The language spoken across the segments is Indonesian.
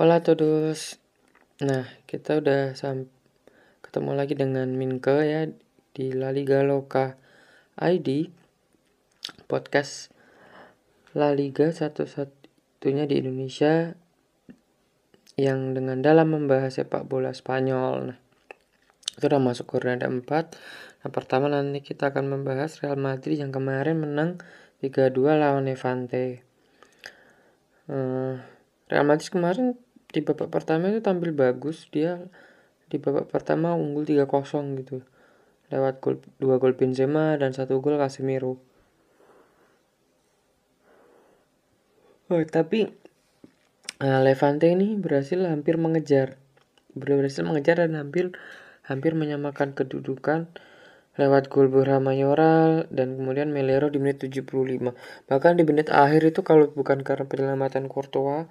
Hola todos. Nah, kita udah sam ketemu lagi dengan Minke ya di La Liga Loka ID podcast La Liga satu-satunya di Indonesia yang dengan dalam membahas sepak bola Spanyol. Nah, itu udah masuk ke roda 4. Nah, pertama nanti kita akan membahas Real Madrid yang kemarin menang 3-2 lawan Levante. Uh, Real Madrid kemarin di babak pertama itu tampil bagus dia di babak pertama unggul 3-0 gitu. Lewat gol dua gol Benzema dan satu gol Casemiro. Oh tapi uh, Levante ini berhasil hampir mengejar. Berhasil mengejar dan hampir hampir menyamakan kedudukan lewat gol Borja Mayoral dan kemudian Melero di menit 75. Bahkan di menit akhir itu kalau bukan karena penyelamatan Courtois,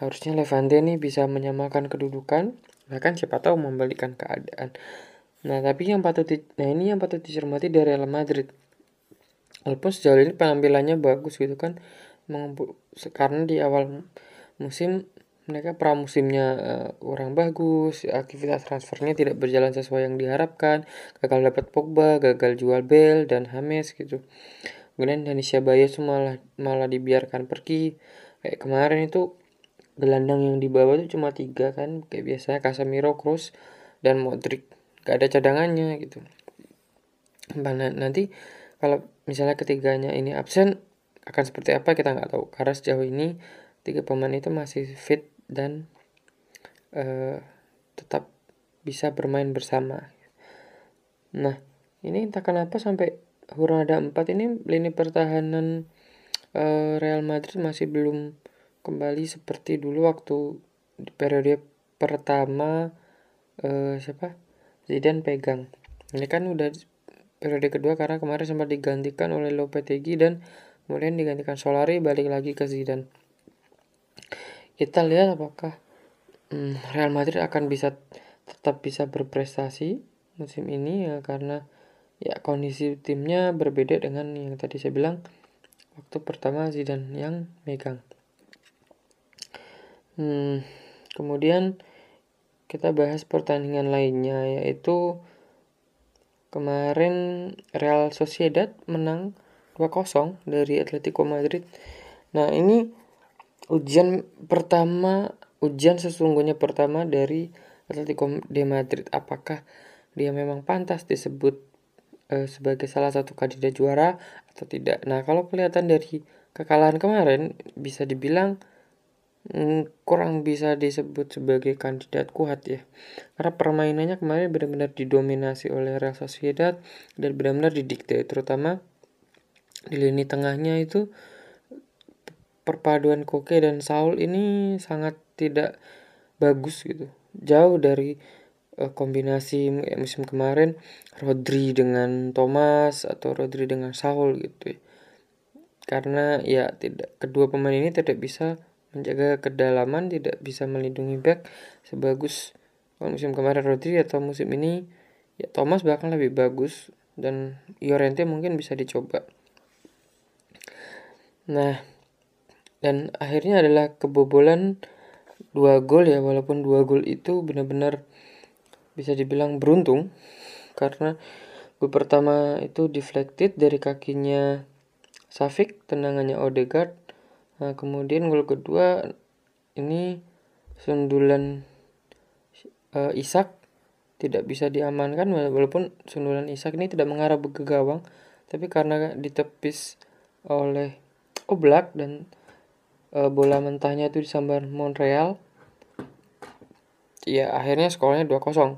harusnya Levante ini bisa menyamakan kedudukan bahkan siapa tahu membalikan keadaan. Nah tapi yang patut di, nah ini yang patut dicermati dari Real Madrid. Walaupun sejauh ini penampilannya bagus gitu kan karena di awal musim mereka pramusimnya uh, kurang bagus aktivitas transfernya tidak berjalan sesuai yang diharapkan gagal dapat Pogba gagal jual Bell dan Hames gitu. Kemudian Danisha Bayes malah malah dibiarkan pergi. Kayak kemarin itu gelandang yang dibawa tuh cuma tiga kan kayak biasanya Casemiro, Kroos dan Modric. Gak ada cadangannya gitu. Mana, nanti kalau misalnya ketiganya ini absen akan seperti apa kita nggak tahu. Karena sejauh ini tiga pemain itu masih fit dan uh, tetap bisa bermain bersama. Nah ini entah kenapa sampai Hurada 4 ini lini pertahanan uh, Real Madrid masih belum kembali seperti dulu waktu di periode pertama uh, siapa? Zidane pegang. Ini kan udah periode kedua karena kemarin sempat digantikan oleh Lopetegui dan kemudian digantikan Solari balik lagi ke Zidane. Kita lihat apakah um, Real Madrid akan bisa tetap bisa berprestasi musim ini ya karena ya kondisi timnya berbeda dengan yang tadi saya bilang waktu pertama Zidane yang megang Hmm, kemudian kita bahas pertandingan lainnya yaitu kemarin Real Sociedad menang 2-0 dari Atletico Madrid. Nah, ini ujian pertama, ujian sesungguhnya pertama dari Atletico de Madrid. Apakah dia memang pantas disebut uh, sebagai salah satu kandidat juara atau tidak? Nah, kalau kelihatan dari kekalahan kemarin bisa dibilang kurang bisa disebut sebagai kandidat kuat ya karena permainannya kemarin benar-benar didominasi oleh Real Sociedad dan benar-benar didikte terutama di lini tengahnya itu perpaduan Koke dan Saul ini sangat tidak bagus gitu jauh dari uh, kombinasi musim kemarin Rodri dengan Thomas atau Rodri dengan Saul gitu ya. karena ya tidak kedua pemain ini tidak bisa menjaga kedalaman tidak bisa melindungi back. Sebagus musim kemarin Rodri atau musim ini ya Thomas bahkan lebih bagus. Dan Llorente mungkin bisa dicoba. Nah, dan akhirnya adalah kebobolan dua gol ya. Walaupun dua gol itu benar-benar bisa dibilang beruntung. Karena gol pertama itu deflected dari kakinya Safik tendangannya Odegaard Nah, kemudian gol kedua ini sundulan uh, Isak tidak bisa diamankan walaupun sundulan Isak ini tidak mengarah ke gawang tapi karena ditepis oleh Oblak dan uh, bola mentahnya itu disambar Montreal ya akhirnya skornya 2-0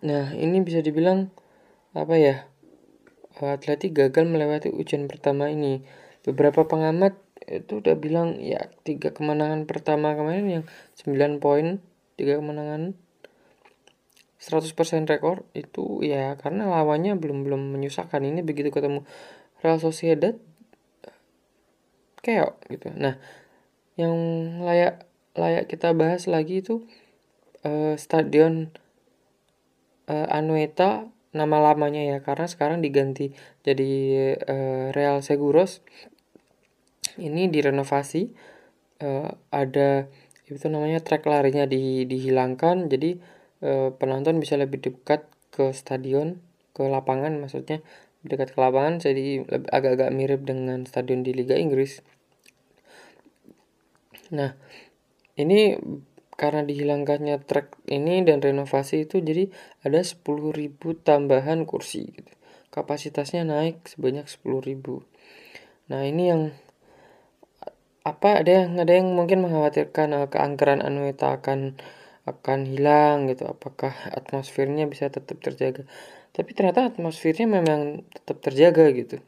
nah ini bisa dibilang apa ya Atletik gagal melewati ujian pertama ini beberapa pengamat itu udah bilang ya tiga kemenangan pertama kemarin yang 9 poin tiga kemenangan 100% rekor itu ya karena lawannya belum belum menyusahkan. Ini begitu ketemu Real Sociedad keok gitu. Nah yang layak layak kita bahas lagi itu uh, stadion uh, Anueta nama lamanya ya karena sekarang diganti jadi uh, Real Seguros ini direnovasi uh, ada itu namanya track larinya di, dihilangkan. Jadi uh, penonton bisa lebih dekat ke stadion ke lapangan maksudnya. Dekat ke lapangan jadi agak-agak mirip dengan stadion di Liga Inggris. Nah ini karena dihilangkannya track ini dan renovasi itu jadi ada 10.000 tambahan kursi gitu. kapasitasnya naik sebanyak 10.000 nah ini yang apa ada yang ada yang mungkin mengkhawatirkan uh, keangkeran Anueta akan akan hilang gitu. Apakah atmosfernya bisa tetap terjaga? Tapi ternyata atmosfernya memang tetap terjaga gitu.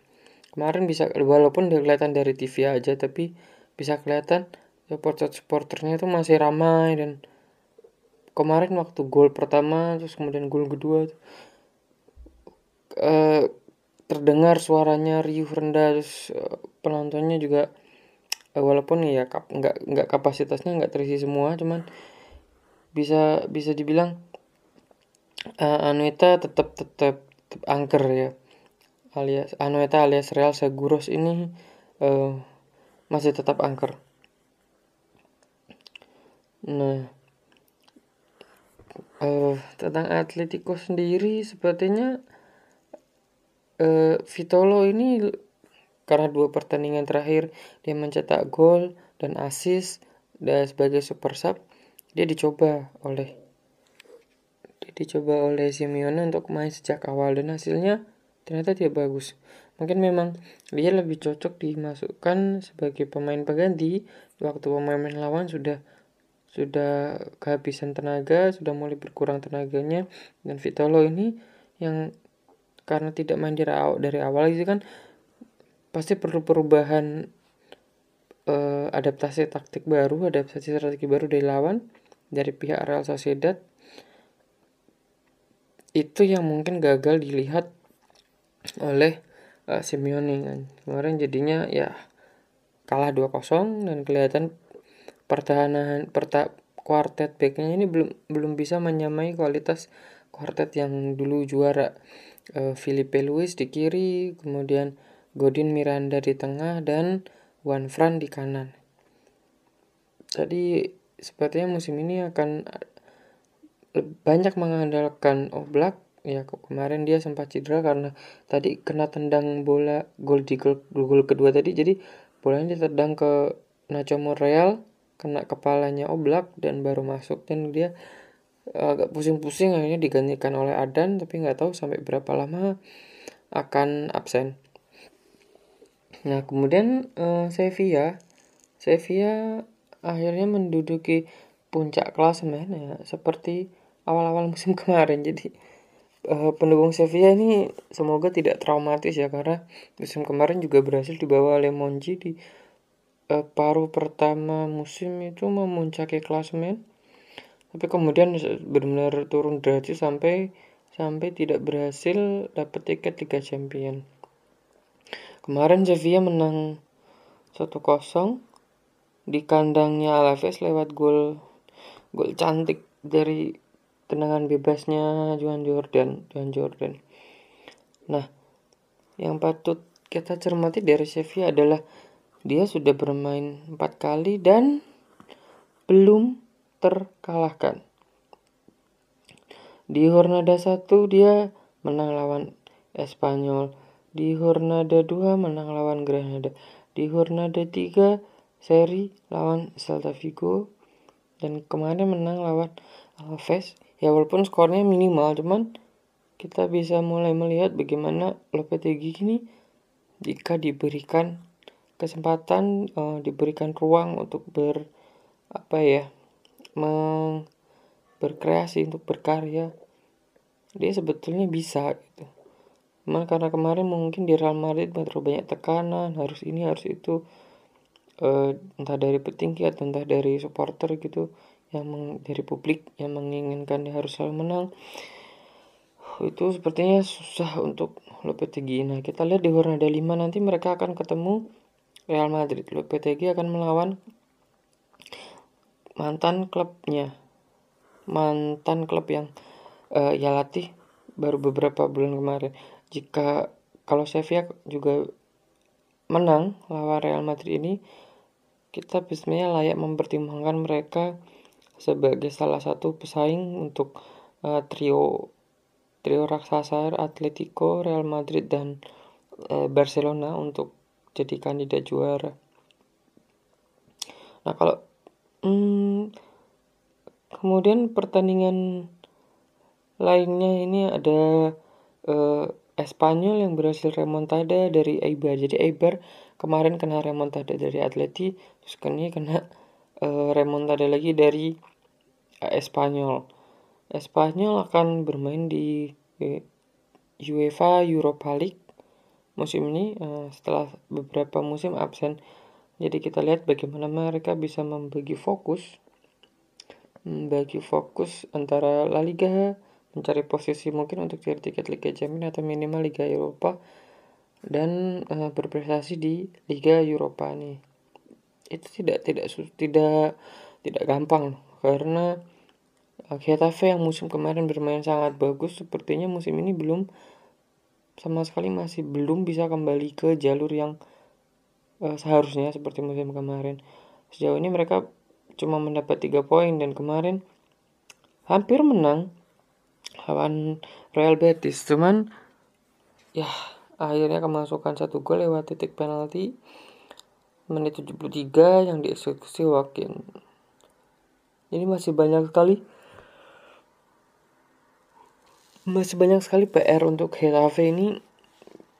Kemarin bisa walaupun kelihatan dari TV aja tapi bisa kelihatan supporter-supporternya itu masih ramai dan kemarin waktu gol pertama terus kemudian gol kedua uh, terdengar suaranya riuh rendah terus uh, penontonnya juga walaupun ya kap, nggak nggak kapasitasnya nggak terisi semua cuman bisa bisa dibilang uh, Anueta tetap tetap tetap angker ya alias Anueta alias Real Seguros ini uh, masih tetap angker. Nah, uh, tentang Atletico sendiri sepertinya uh, Vitolo ini karena dua pertandingan terakhir dia mencetak gol dan assist dan sebagai super sub dia dicoba oleh dia dicoba oleh Simeone untuk main sejak awal dan hasilnya ternyata dia bagus. Mungkin memang dia lebih cocok dimasukkan sebagai pemain pengganti waktu pemain lawan sudah sudah kehabisan tenaga, sudah mulai berkurang tenaganya. Dan Vitolo ini yang karena tidak main dari awal, dari awal itu kan pasti perlu perubahan uh, adaptasi taktik baru, adaptasi strategi baru dari lawan dari pihak Real Sociedad itu yang mungkin gagal dilihat oleh uh, Simeone kan. Kemarin jadinya ya kalah 2-0 dan kelihatan pertahanan perta kuartet backnya ini belum belum bisa menyamai kualitas kuartet yang dulu juara uh, Felipe Luis di kiri kemudian Godin Miranda di tengah dan Juan Fran di kanan. Jadi sepertinya musim ini akan banyak mengandalkan Oblak. Ya kemarin dia sempat cedera karena tadi kena tendang bola gol di gol, gol kedua tadi. Jadi bolanya ditendang ke Nacho Monreal kena kepalanya oblak dan baru masuk. Dan dia agak pusing-pusing akhirnya digantikan oleh Adan tapi nggak tahu sampai berapa lama akan absen. Nah kemudian uh, Sevilla, Sevilla akhirnya menduduki puncak klasemen ya. Seperti awal-awal musim kemarin. Jadi uh, pendukung Sevilla ini semoga tidak traumatis ya karena musim kemarin juga berhasil dibawa oleh Monji di uh, paruh pertama musim itu memuncaki klasemen tapi kemudian benar-benar turun drastis sampai sampai tidak berhasil dapat tiket Liga Champion. Kemarin Sevilla menang 1-0 di kandangnya Alaves lewat gol gol cantik dari tendangan bebasnya Juan Jordan, Juan Jordan. Nah, yang patut kita cermati dari Sevilla adalah dia sudah bermain empat kali dan belum terkalahkan. Di Hornada 1 dia menang lawan Espanyol. Di Hornada 2 menang lawan Granada. Di Hornada 3 seri lawan Celta Vigo. Dan kemarin menang lawan Alves. Ya walaupun skornya minimal cuman kita bisa mulai melihat bagaimana Lopetegui ini jika diberikan kesempatan uh, diberikan ruang untuk ber apa ya meng, berkreasi untuk berkarya dia sebetulnya bisa Cuma karena kemarin mungkin di Real Madrid terlalu banyak tekanan harus ini harus itu uh, entah dari petinggi atau entah dari supporter gitu yang meng, dari publik yang menginginkan dia harus selalu menang itu sepertinya susah untuk Lopetegui. Nah kita lihat di Hornada 5 nanti mereka akan ketemu Real Madrid. Lopetegui akan melawan mantan klubnya. Mantan klub yang uh, ia latih baru beberapa bulan kemarin. Jika kalau Sevilla juga menang lawan Real Madrid ini kita biasanya layak mempertimbangkan mereka sebagai salah satu pesaing untuk uh, trio trio raksasa Atletico, Real Madrid dan uh, Barcelona untuk jadi kandidat juara. Nah kalau hmm, kemudian pertandingan lainnya ini ada uh, Espanyol yang berhasil remontada dari Eibar. Jadi Eibar kemarin kena remontada dari Atleti, terus kini kena uh, remontada lagi dari uh, Espanyol. Espanyol akan bermain di uh, UEFA Europa League musim ini setelah beberapa musim absen. Jadi kita lihat bagaimana mereka bisa membagi fokus, membagi fokus antara La Liga, mencari posisi mungkin untuk cari tiket Liga Champions atau minimal Liga Eropa dan uh, berprestasi di Liga Eropa nih. Itu tidak tidak tidak tidak gampang karena uh, Getafe yang musim kemarin bermain sangat bagus sepertinya musim ini belum sama sekali masih belum bisa kembali ke jalur yang uh, seharusnya seperti musim kemarin. Sejauh ini mereka cuma mendapat tiga poin dan kemarin hampir menang lawan Real Betis. Cuman ya akhirnya kemasukan satu gol lewat titik penalti. Menit 73 yang dieksekusi Wakin ini masih banyak sekali masih banyak sekali PR untuk Getafe ini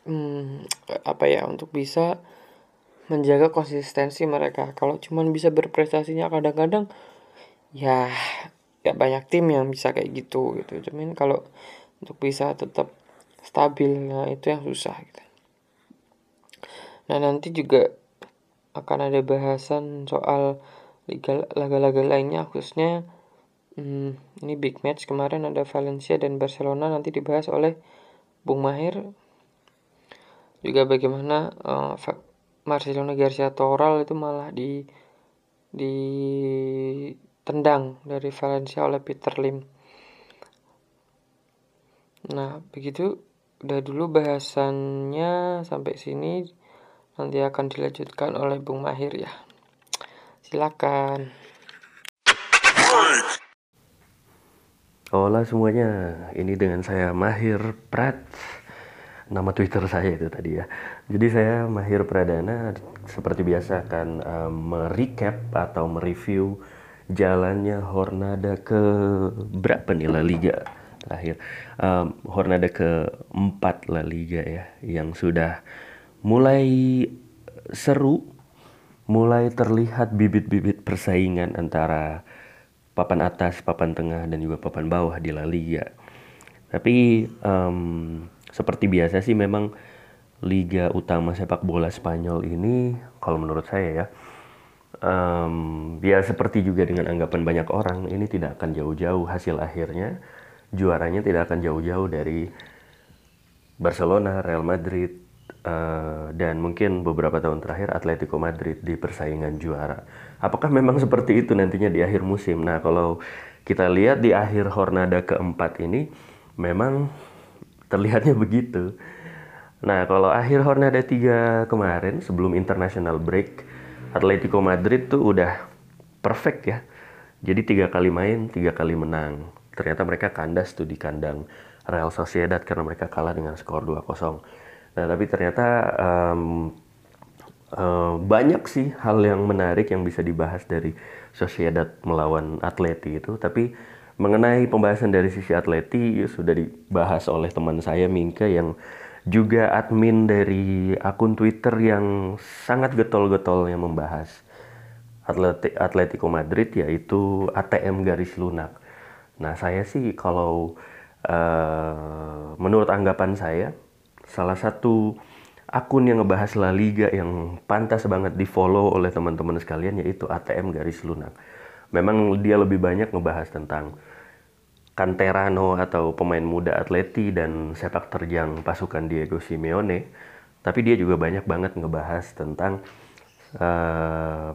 hmm, apa ya untuk bisa menjaga konsistensi mereka. Kalau cuman bisa berprestasinya kadang-kadang ya ya banyak tim yang bisa kayak gitu gitu. Cuman kalau untuk bisa tetap stabil nah itu yang susah gitu. Nah nanti juga akan ada bahasan soal laga-laga lainnya khususnya hmm, ini big match kemarin ada Valencia dan Barcelona nanti dibahas oleh Bung Mahir juga bagaimana uh, Barcelona Garcia Toral itu malah di di tendang dari Valencia oleh Peter Lim. Nah, begitu udah dulu bahasannya sampai sini. Nanti akan dilanjutkan oleh Bung Mahir ya. Silakan. Hola semuanya, ini dengan saya Mahir Prat nama Twitter saya itu tadi ya. Jadi saya Mahir Pradana seperti biasa akan um, merecap atau mereview jalannya Hornada ke berapa nih La Liga terakhir um, Hornada ke empat La Liga ya yang sudah mulai seru mulai terlihat bibit-bibit persaingan antara papan atas, papan tengah dan juga papan bawah di La Liga. Tapi um, seperti biasa sih memang liga utama sepak bola Spanyol ini kalau menurut saya ya um, ya seperti juga dengan anggapan banyak orang ini tidak akan jauh-jauh hasil akhirnya juaranya tidak akan jauh-jauh dari Barcelona, Real Madrid uh, dan mungkin beberapa tahun terakhir Atletico Madrid di persaingan juara. Apakah memang seperti itu nantinya di akhir musim? Nah kalau kita lihat di akhir Hornada keempat ini memang terlihatnya begitu. Nah kalau akhir Hornada 3 kemarin sebelum international break Atletico Madrid tuh udah perfect ya. Jadi tiga kali main, tiga kali menang. Ternyata mereka kandas tuh di kandang Real Sociedad karena mereka kalah dengan skor 2-0. Nah tapi ternyata um, uh, banyak sih hal yang menarik yang bisa dibahas dari Sociedad melawan Atleti itu. Tapi mengenai pembahasan dari sisi Atleti ya sudah dibahas oleh teman saya Minka yang juga admin dari akun Twitter yang sangat getol-getol yang membahas Atleti Atletico Madrid yaitu ATM garis lunak. Nah saya sih kalau uh, menurut anggapan saya salah satu akun yang ngebahas La Liga yang pantas banget di follow oleh teman-teman sekalian yaitu ATM garis lunak. Memang dia lebih banyak ngebahas tentang Canterano atau pemain muda Atleti dan sepak terjang pasukan Diego Simeone, tapi dia juga banyak banget ngebahas tentang uh,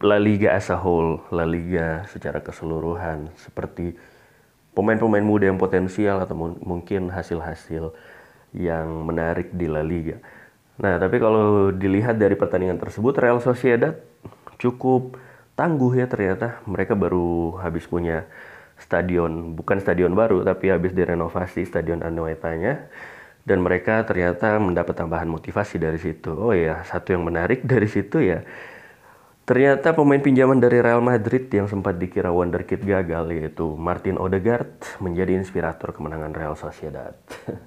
La Liga as a whole, La Liga secara keseluruhan, seperti pemain-pemain muda yang potensial atau mungkin hasil-hasil yang menarik di La Liga. Nah, tapi kalau dilihat dari pertandingan tersebut, Real Sociedad cukup tangguh ya ternyata. Mereka baru habis punya stadion bukan stadion baru tapi habis direnovasi stadion Anoetanya dan mereka ternyata mendapat tambahan motivasi dari situ. Oh ya, satu yang menarik dari situ ya Ternyata pemain pinjaman dari Real Madrid yang sempat dikira wonderkid gagal yaitu Martin Odegaard menjadi inspirator kemenangan Real Sociedad.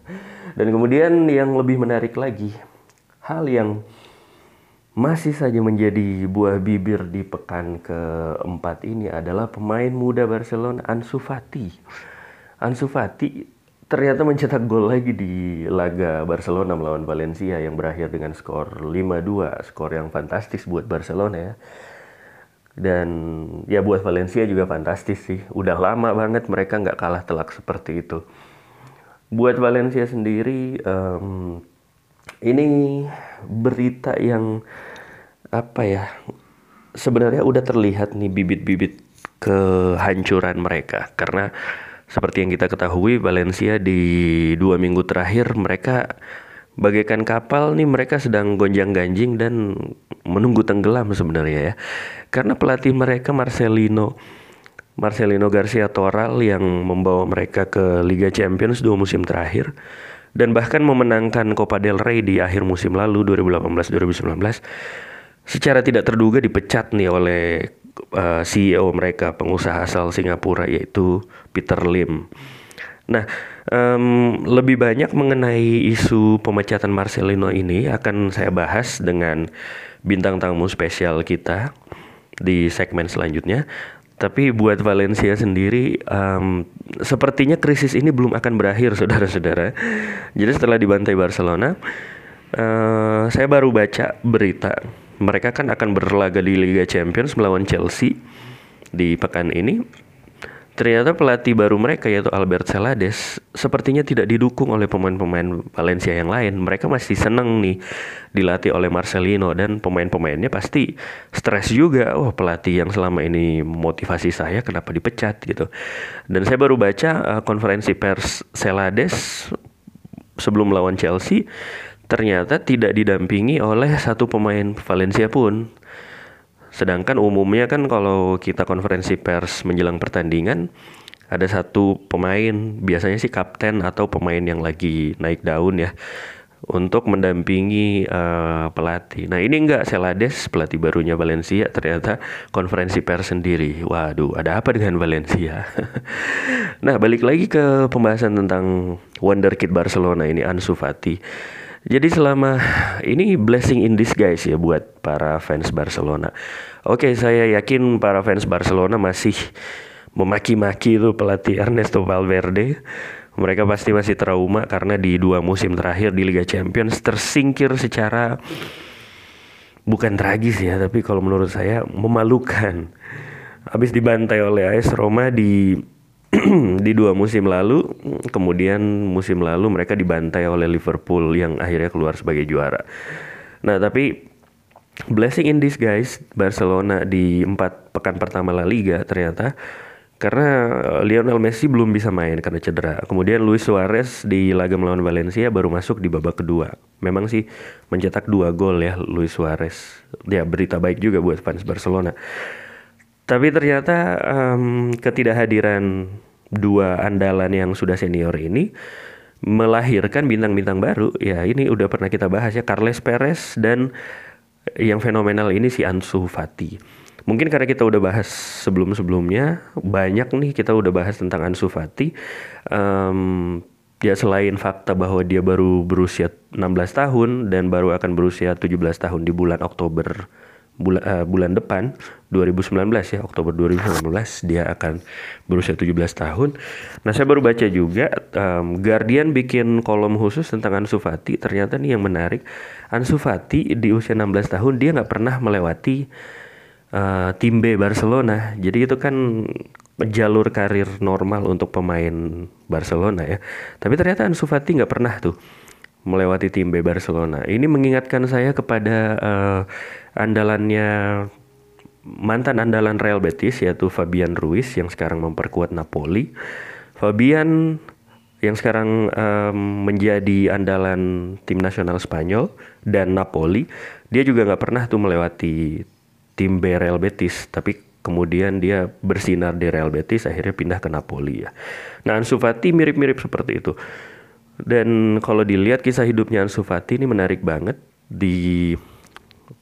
Dan kemudian yang lebih menarik lagi, hal yang masih saja menjadi buah bibir di pekan keempat ini adalah pemain muda Barcelona Ansu Fati. Ansu Fati ternyata mencetak gol lagi di laga Barcelona melawan Valencia yang berakhir dengan skor 5-2, skor yang fantastis buat Barcelona ya. Dan ya buat Valencia juga fantastis sih. Udah lama banget mereka nggak kalah telak seperti itu. Buat Valencia sendiri um, ini berita yang apa ya? Sebenarnya udah terlihat nih bibit-bibit kehancuran mereka karena seperti yang kita ketahui, Valencia di dua minggu terakhir mereka bagaikan kapal nih mereka sedang gonjang-ganjing dan menunggu tenggelam sebenarnya ya. Karena pelatih mereka Marcelino Marcelino Garcia Toral yang membawa mereka ke Liga Champions dua musim terakhir dan bahkan memenangkan Copa del Rey di akhir musim lalu 2018-2019 secara tidak terduga dipecat nih oleh uh, eh, CEO mereka, pengusaha asal Singapura yaitu Peter Lim. Nah, um, lebih banyak mengenai isu pemecatan Marcelino ini akan saya bahas dengan bintang tamu spesial kita di segmen selanjutnya. Tapi buat Valencia sendiri, um, sepertinya krisis ini belum akan berakhir, saudara-saudara. Jadi setelah dibantai Barcelona, uh, saya baru baca berita mereka kan akan berlaga di Liga Champions melawan Chelsea di pekan ini. Ternyata pelatih baru mereka yaitu Albert Celades sepertinya tidak didukung oleh pemain-pemain Valencia yang lain. Mereka masih seneng nih dilatih oleh Marcelino dan pemain-pemainnya pasti stres juga. Oh pelatih yang selama ini motivasi saya kenapa dipecat gitu. Dan saya baru baca uh, konferensi pers Celades sebelum melawan Chelsea ternyata tidak didampingi oleh satu pemain Valencia pun. Sedangkan umumnya kan kalau kita konferensi pers menjelang pertandingan ada satu pemain, biasanya sih kapten atau pemain yang lagi naik daun ya untuk mendampingi uh, pelatih. Nah ini enggak Selades pelatih barunya Valencia ternyata konferensi pers sendiri. Waduh ada apa dengan Valencia? nah balik lagi ke pembahasan tentang wonderkid Barcelona ini Ansu Fati. Jadi selama ini blessing in disguise ya buat para fans Barcelona. Oke, saya yakin para fans Barcelona masih memaki-maki itu pelatih Ernesto Valverde. Mereka pasti masih trauma karena di dua musim terakhir di Liga Champions tersingkir secara bukan tragis ya, tapi kalau menurut saya memalukan. Habis dibantai oleh AS Roma di di dua musim lalu, kemudian musim lalu mereka dibantai oleh Liverpool yang akhirnya keluar sebagai juara. Nah, tapi blessing in this guys Barcelona di empat pekan pertama La Liga ternyata karena eh, Lionel Messi belum bisa main karena cedera. Kemudian Luis Suarez di laga melawan Valencia baru masuk di babak kedua. Memang sih mencetak dua gol ya Luis Suarez. Ya berita baik juga buat fans Barcelona. Tapi ternyata um, ketidakhadiran dua andalan yang sudah senior ini melahirkan bintang-bintang baru. Ya ini udah pernah kita bahas ya Carles Perez dan yang fenomenal ini si Ansu Fati. Mungkin karena kita udah bahas sebelum-sebelumnya banyak nih kita udah bahas tentang Ansu Fati. Um, ya selain fakta bahwa dia baru berusia 16 tahun dan baru akan berusia 17 tahun di bulan Oktober bulan uh, bulan depan 2019 ya Oktober 2019 dia akan berusia 17 tahun. Nah saya baru baca juga um, Guardian bikin kolom khusus tentang Ansu Fati. Ternyata nih yang menarik Ansu Fati di usia 16 tahun dia nggak pernah melewati uh, tim B Barcelona. Jadi itu kan jalur karir normal untuk pemain Barcelona ya. Tapi ternyata Ansu Fati nggak pernah tuh melewati tim B Barcelona. Ini mengingatkan saya kepada uh, andalannya mantan andalan Real Betis yaitu Fabian Ruiz yang sekarang memperkuat Napoli. Fabian yang sekarang um, menjadi andalan tim nasional Spanyol dan Napoli, dia juga nggak pernah tuh melewati tim B Real Betis, tapi kemudian dia bersinar di Real Betis akhirnya pindah ke Napoli ya. Nah Ansu Fati mirip-mirip seperti itu. Dan kalau dilihat kisah hidupnya Ansu Fati ini menarik banget di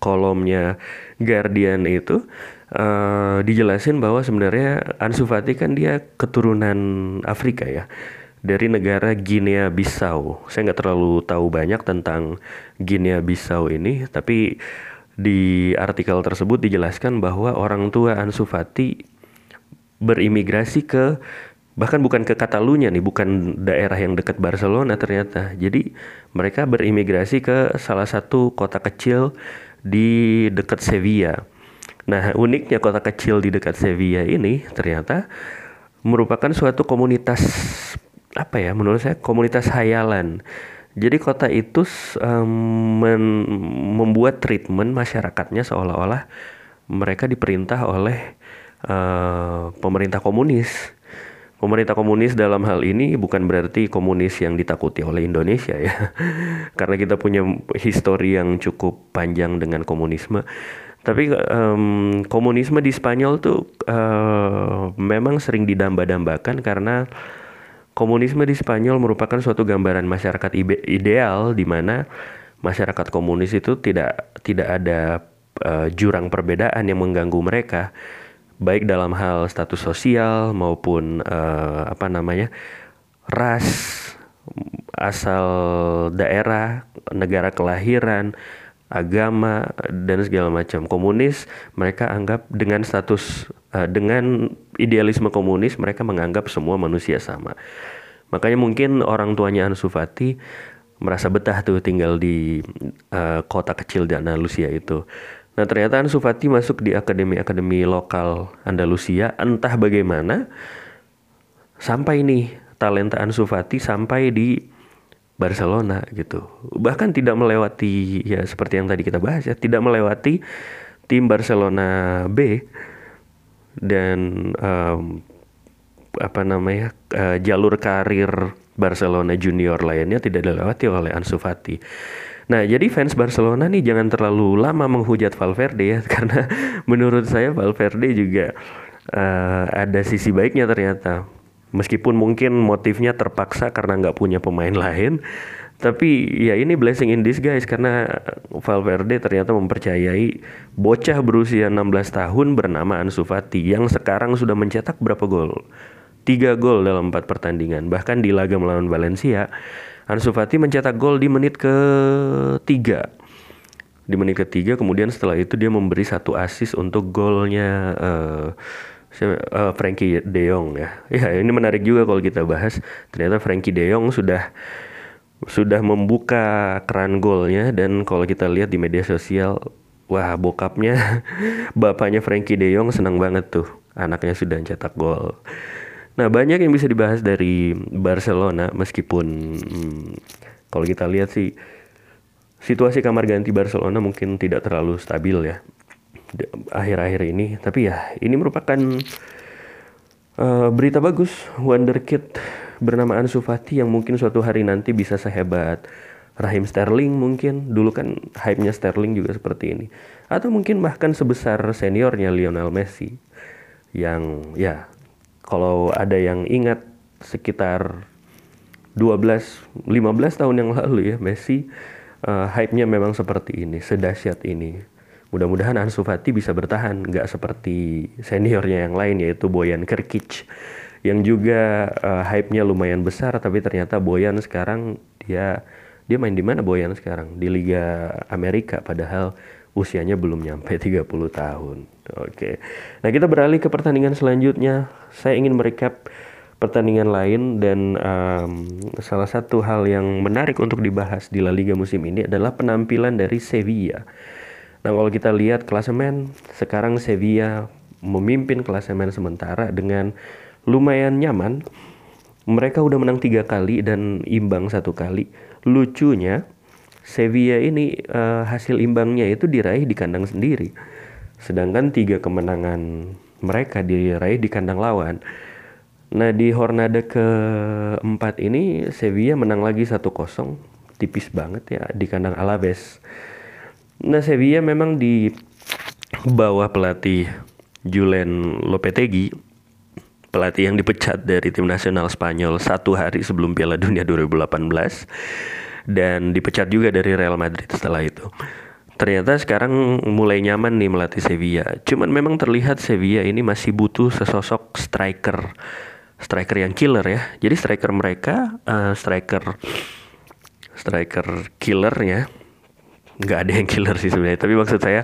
kolomnya Guardian itu uh, dijelasin bahwa sebenarnya Ansu Fati kan dia keturunan Afrika ya dari negara Guinea Bissau. Saya nggak terlalu tahu banyak tentang Guinea Bissau ini, tapi di artikel tersebut dijelaskan bahwa orang tua Ansu Fati berimigrasi ke bahkan bukan ke Catalunya nih, bukan daerah yang dekat Barcelona ternyata. Jadi mereka berimigrasi ke salah satu kota kecil di dekat Sevilla. Nah, uniknya kota kecil di dekat Sevilla ini ternyata merupakan suatu komunitas apa ya menurut saya komunitas hayalan. Jadi kota itu um, membuat treatment masyarakatnya seolah-olah mereka diperintah oleh uh, pemerintah komunis. Pemerintah komunis dalam hal ini bukan berarti komunis yang ditakuti oleh Indonesia ya. Karena kita punya histori yang cukup panjang dengan komunisme. Tapi um, komunisme di Spanyol tuh uh, memang sering didamba-dambakan karena Komunisme di Spanyol merupakan suatu gambaran masyarakat ideal di mana masyarakat komunis itu tidak tidak ada uh, jurang perbedaan yang mengganggu mereka baik dalam hal status sosial maupun uh, apa namanya ras asal daerah negara kelahiran agama dan segala macam komunis mereka anggap dengan status uh, dengan idealisme komunis mereka menganggap semua manusia sama. Makanya mungkin orang tuanya Ansu Fati merasa betah tuh tinggal di uh, kota kecil di Andalusia itu. Nah ternyata Ansu Fati masuk di akademi-akademi lokal Andalusia entah bagaimana sampai nih talenta Ansu Fati sampai di Barcelona gitu. Bahkan tidak melewati ya seperti yang tadi kita bahas ya, tidak melewati tim Barcelona B dan um, apa namanya uh, jalur karir Barcelona junior lainnya tidak dilewati oleh Ansu Fati. Nah, jadi fans Barcelona nih jangan terlalu lama menghujat Valverde ya karena menurut saya Valverde juga uh, ada sisi baiknya ternyata. Meskipun mungkin motifnya terpaksa karena nggak punya pemain lain, tapi ya ini blessing in disguise karena Valverde ternyata mempercayai bocah berusia 16 tahun bernama Ansu Fati yang sekarang sudah mencetak berapa gol? Tiga gol dalam empat pertandingan. Bahkan di laga melawan Valencia, Ansu Fati mencetak gol di menit ke tiga. Di menit ketiga kemudian setelah itu dia memberi satu assist untuk golnya uh, uh, Frankie De Jong ya. Ya ini menarik juga kalau kita bahas. Ternyata Frankie De Jong sudah sudah membuka keran golnya dan kalau kita lihat di media sosial wah bokapnya bapaknya Frankie De Jong senang banget tuh anaknya sudah cetak gol. Nah banyak yang bisa dibahas dari Barcelona meskipun hmm, kalau kita lihat sih situasi kamar ganti Barcelona mungkin tidak terlalu stabil ya akhir-akhir ini. Tapi ya ini merupakan uh, berita bagus Wonderkid bernama Ansu Fati yang mungkin suatu hari nanti bisa sehebat Rahim Sterling mungkin. Dulu kan hype-nya Sterling juga seperti ini. Atau mungkin bahkan sebesar seniornya Lionel Messi yang ya kalau ada yang ingat sekitar 12 15 tahun yang lalu ya Messi uh, hype-nya memang seperti ini sedahsyat ini mudah-mudahan Ansu Fati bisa bertahan nggak seperti seniornya yang lain yaitu Boyan Krkic yang juga uh, hype-nya lumayan besar tapi ternyata Boyan sekarang dia dia main di mana Boyan sekarang di Liga Amerika padahal usianya belum nyampe 30 tahun. Oke. Nah, kita beralih ke pertandingan selanjutnya. Saya ingin merecap pertandingan lain dan um, salah satu hal yang menarik untuk dibahas di La Liga musim ini adalah penampilan dari Sevilla. Nah, kalau kita lihat klasemen, sekarang Sevilla memimpin klasemen sementara dengan lumayan nyaman. Mereka udah menang tiga kali dan imbang satu kali. Lucunya Sevilla ini uh, hasil imbangnya itu diraih di kandang sendiri. Sedangkan tiga kemenangan mereka diraih di kandang lawan. Nah di Hornada keempat ini Sevilla menang lagi 1-0 tipis banget ya di kandang Alaves. Nah Sevilla memang di bawah pelatih Julen Lopetegui pelatih yang dipecat dari tim nasional Spanyol satu hari sebelum Piala Dunia 2018 dan dipecat juga dari Real Madrid setelah itu. Ternyata sekarang mulai nyaman nih melatih Sevilla. Cuman memang terlihat Sevilla ini masih butuh sesosok striker, striker yang killer ya. Jadi striker mereka, uh, striker, striker killernya nggak ada yang killer sih sebenarnya. Tapi maksud saya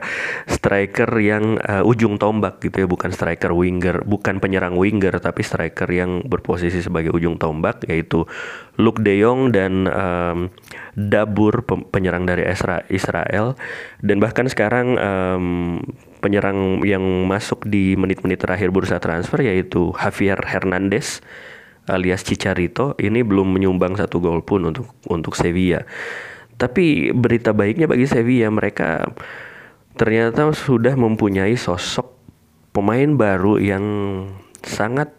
striker yang uh, ujung tombak gitu ya bukan striker winger bukan penyerang winger tapi striker yang berposisi sebagai ujung tombak yaitu Luke De Jong dan um, Dabur penyerang dari Israel. Dan bahkan sekarang um, penyerang yang masuk di menit-menit terakhir bursa transfer yaitu Javier Hernandez alias Chicharito ini belum menyumbang satu gol pun untuk untuk Sevilla tapi berita baiknya bagi Sevilla mereka ternyata sudah mempunyai sosok pemain baru yang sangat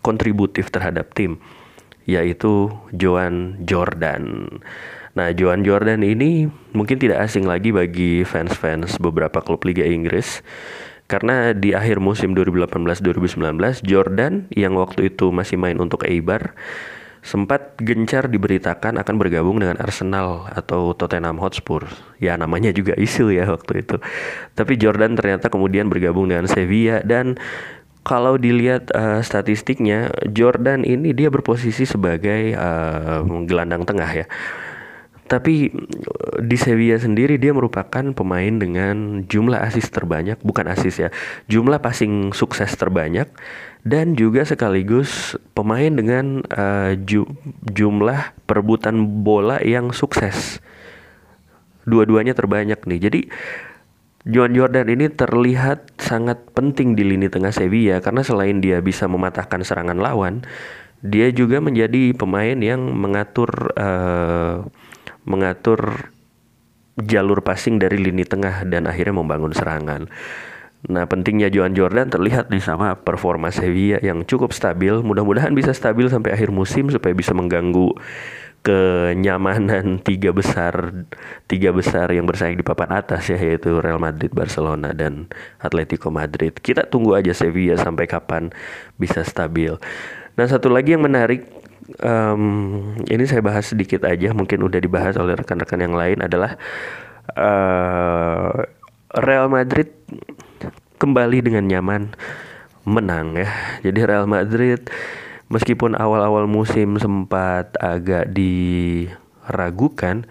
kontributif terhadap tim yaitu Joan Jordan. Nah, Joan Jordan ini mungkin tidak asing lagi bagi fans-fans beberapa klub Liga Inggris karena di akhir musim 2018-2019 Jordan yang waktu itu masih main untuk Eibar sempat gencar diberitakan akan bergabung dengan Arsenal atau Tottenham Hotspur. Ya namanya juga isu ya waktu itu. Tapi Jordan ternyata kemudian bergabung dengan Sevilla dan kalau dilihat uh, statistiknya Jordan ini dia berposisi sebagai uh, gelandang tengah ya. Tapi eh, di Sevilla sendiri dia merupakan pemain dengan jumlah asis terbanyak, bukan asis ya, jumlah passing sukses terbanyak dan juga sekaligus pemain dengan uh, ju jumlah perebutan bola yang sukses. Dua-duanya terbanyak nih. Jadi Joan Jordan ini terlihat sangat penting di lini tengah Sevilla karena selain dia bisa mematahkan serangan lawan, dia juga menjadi pemain yang mengatur uh, mengatur jalur passing dari lini tengah dan akhirnya membangun serangan. Nah, pentingnya Joan Jordan terlihat di sama performa Sevilla yang cukup stabil. Mudah-mudahan bisa stabil sampai akhir musim supaya bisa mengganggu kenyamanan tiga besar tiga besar yang bersaing di papan atas ya yaitu Real Madrid, Barcelona dan Atletico Madrid. Kita tunggu aja Sevilla sampai kapan bisa stabil. Nah, satu lagi yang menarik um, ini saya bahas sedikit aja, mungkin udah dibahas oleh rekan-rekan yang lain adalah uh, Real Madrid kembali dengan nyaman menang ya. Jadi Real Madrid meskipun awal-awal musim sempat agak diragukan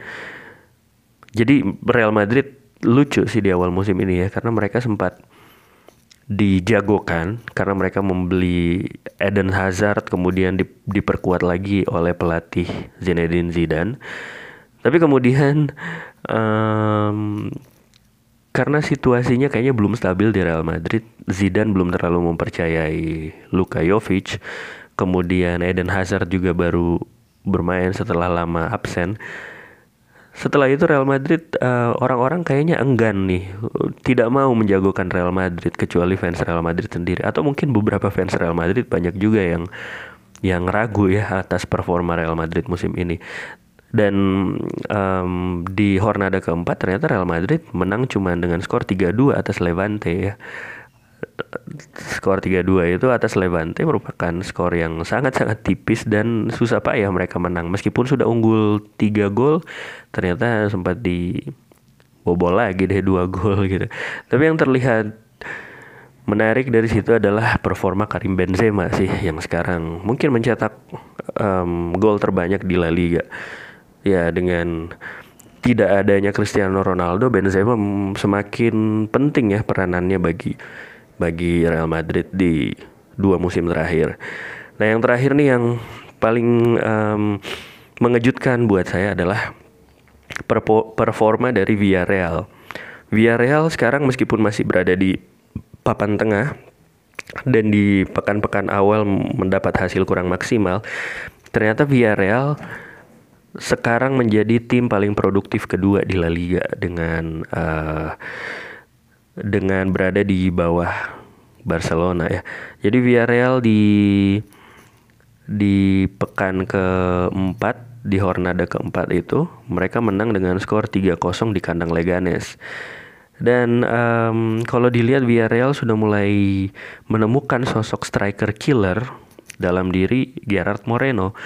jadi Real Madrid lucu sih di awal musim ini ya karena mereka sempat dijagokan karena mereka membeli Eden Hazard kemudian diperkuat lagi oleh pelatih Zinedine Zidane tapi kemudian um, karena situasinya kayaknya belum stabil di Real Madrid, Zidane belum terlalu mempercayai Luka Jovic, kemudian Eden Hazard juga baru bermain setelah lama absen. Setelah itu Real Madrid uh, orang-orang kayaknya enggan nih, tidak mau menjagokan Real Madrid kecuali fans Real Madrid sendiri. Atau mungkin beberapa fans Real Madrid banyak juga yang yang ragu ya atas performa Real Madrid musim ini dan um, di Hornada keempat ternyata Real Madrid menang cuma dengan skor 3-2 atas Levante ya. Skor 3-2 itu atas Levante merupakan skor yang sangat-sangat tipis dan susah payah mereka menang. Meskipun sudah unggul 3 gol ternyata sempat di bobol lagi deh 2 gol gitu. Tapi yang terlihat menarik dari situ adalah performa Karim Benzema sih yang sekarang. Mungkin mencetak um, gol terbanyak di La Liga ya dengan tidak adanya Cristiano Ronaldo Benzema semakin penting ya peranannya bagi bagi Real Madrid di dua musim terakhir. Nah yang terakhir nih yang paling um, mengejutkan buat saya adalah performa dari Villarreal. Villarreal sekarang meskipun masih berada di papan tengah dan di pekan-pekan awal mendapat hasil kurang maksimal, ternyata Villarreal sekarang menjadi tim paling produktif kedua di La Liga dengan uh, dengan berada di bawah Barcelona ya. Jadi Villarreal di di pekan keempat di Hornada keempat itu mereka menang dengan skor 3-0 di kandang Leganes. Dan um, kalau dilihat Villarreal sudah mulai menemukan sosok striker killer dalam diri Gerard Moreno.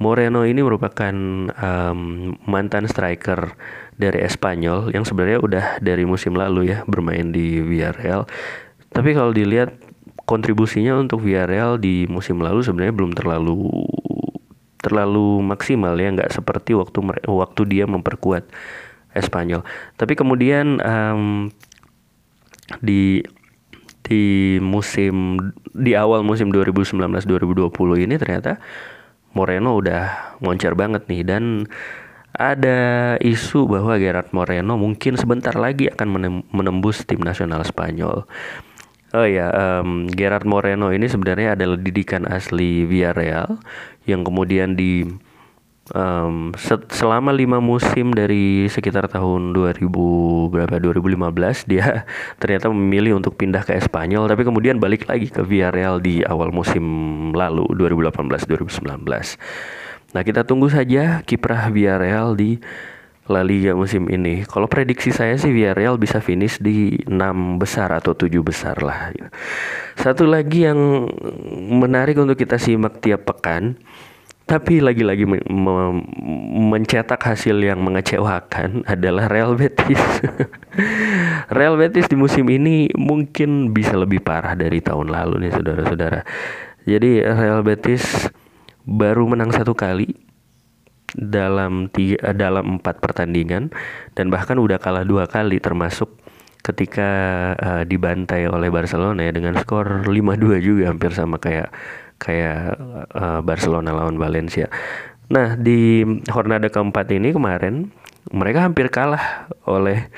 Moreno ini merupakan um, mantan striker dari Espanyol yang sebenarnya udah dari musim lalu ya bermain di Villarreal. Tapi kalau dilihat kontribusinya untuk Villarreal di musim lalu sebenarnya belum terlalu terlalu maksimal ya nggak seperti waktu waktu dia memperkuat Espanyol. Tapi kemudian um, di di musim di awal musim 2019-2020 ini ternyata Moreno udah moncer banget nih dan ada isu bahwa Gerard Moreno mungkin sebentar lagi akan menembus tim nasional Spanyol. Oh ya, um, Gerard Moreno ini sebenarnya adalah didikan asli Villarreal yang kemudian di um, selama lima musim dari sekitar tahun 2000 berapa 2015 dia ternyata memilih untuk pindah ke Espanyol tapi kemudian balik lagi ke Villarreal di awal musim lalu 2018 2019. Nah, kita tunggu saja kiprah Villarreal di La Liga musim ini. Kalau prediksi saya sih Villarreal bisa finish di 6 besar atau 7 besar lah. Satu lagi yang menarik untuk kita simak tiap pekan tapi lagi-lagi me me mencetak hasil yang mengecewakan adalah Real Betis. Real Betis di musim ini mungkin bisa lebih parah dari tahun lalu nih saudara-saudara. Jadi Real Betis baru menang satu kali dalam tiga, dalam empat pertandingan dan bahkan udah kalah dua kali termasuk ketika uh, dibantai oleh Barcelona ya dengan skor 5-2 juga hampir sama kayak kayak uh, Barcelona lawan Valencia. Nah, di Hornada keempat ini kemarin mereka hampir kalah oleh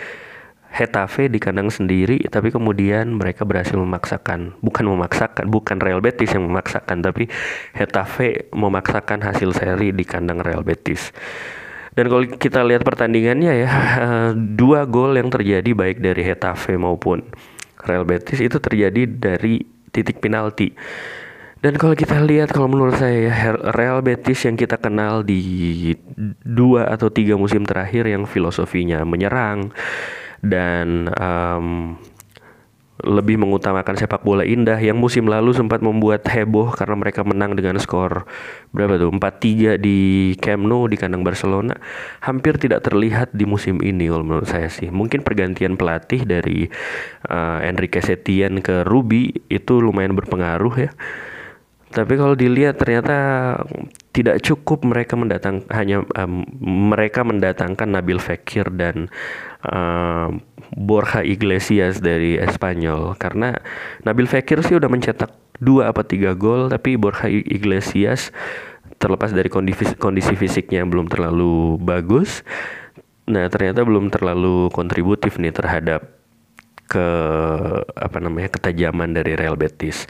Hetafe di kandang sendiri tapi kemudian mereka berhasil memaksakan bukan memaksakan bukan Real Betis yang memaksakan tapi Hetafe memaksakan hasil seri di kandang Real Betis dan kalau kita lihat pertandingannya ya dua gol yang terjadi baik dari Hetafe maupun Real Betis itu terjadi dari titik penalti dan kalau kita lihat kalau menurut saya ya Real Betis yang kita kenal di dua atau tiga musim terakhir yang filosofinya menyerang dan um, lebih mengutamakan sepak bola indah yang musim lalu sempat membuat heboh karena mereka menang dengan skor berapa tuh? 4-3 di Camp Nou di kandang Barcelona hampir tidak terlihat di musim ini kalau menurut saya sih. Mungkin pergantian pelatih dari uh, Enrique Setien ke Ruby itu lumayan berpengaruh ya tapi kalau dilihat ternyata tidak cukup mereka mendatang hanya um, mereka mendatangkan Nabil Fekir dan um, Borja Iglesias dari Espanyol. Karena Nabil Fekir sih udah mencetak dua apa tiga gol tapi Borja Iglesias terlepas dari kondisi kondisi fisiknya yang belum terlalu bagus. Nah ternyata belum terlalu kontributif nih terhadap ke apa namanya ketajaman dari Real Betis.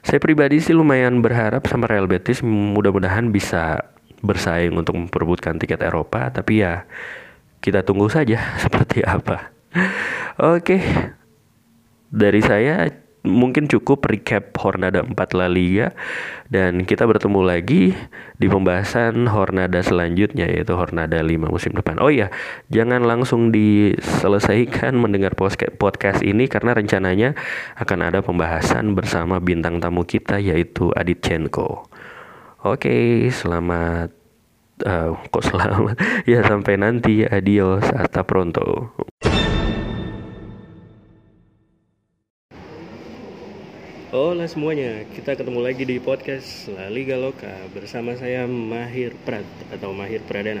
Saya pribadi sih lumayan berharap sama Real Betis mudah-mudahan bisa bersaing untuk memperebutkan tiket Eropa tapi ya kita tunggu saja seperti apa. Oke. Dari saya mungkin cukup recap Hornada 4 La Liga dan kita bertemu lagi di pembahasan Hornada selanjutnya yaitu Hornada 5 musim depan. Oh iya, jangan langsung diselesaikan mendengar podcast ini karena rencananya akan ada pembahasan bersama bintang tamu kita yaitu Adit Chenko. Oke, selamat uh, kok selamat ya sampai nanti adios hasta pronto Hola semuanya, kita ketemu lagi di podcast La Liga Loka bersama saya Mahir Prat atau Mahir Pradana.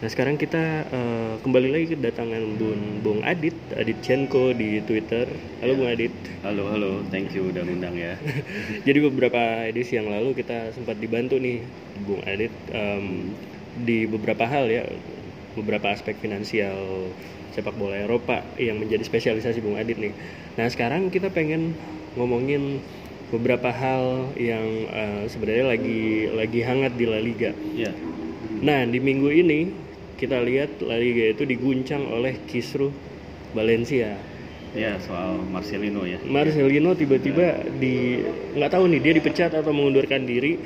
Nah sekarang kita uh, kembali lagi kedatangan Bung Bung Adit, Adit Chenko di Twitter. Halo ya. Bung Adit. Halo halo, thank you udah ngundang ya. Jadi beberapa edisi yang lalu kita sempat dibantu nih Bung Adit um, di beberapa hal ya, beberapa aspek finansial sepak bola Eropa yang menjadi spesialisasi Bung Adit nih. Nah sekarang kita pengen ngomongin beberapa hal yang uh, sebenarnya lagi lagi hangat di La Liga. Yeah. Nah di minggu ini kita lihat La Liga itu diguncang oleh kisru Valencia. Ya soal Marcelino ya. Marcelino tiba-tiba yeah. di nggak tahu nih dia dipecat atau mengundurkan diri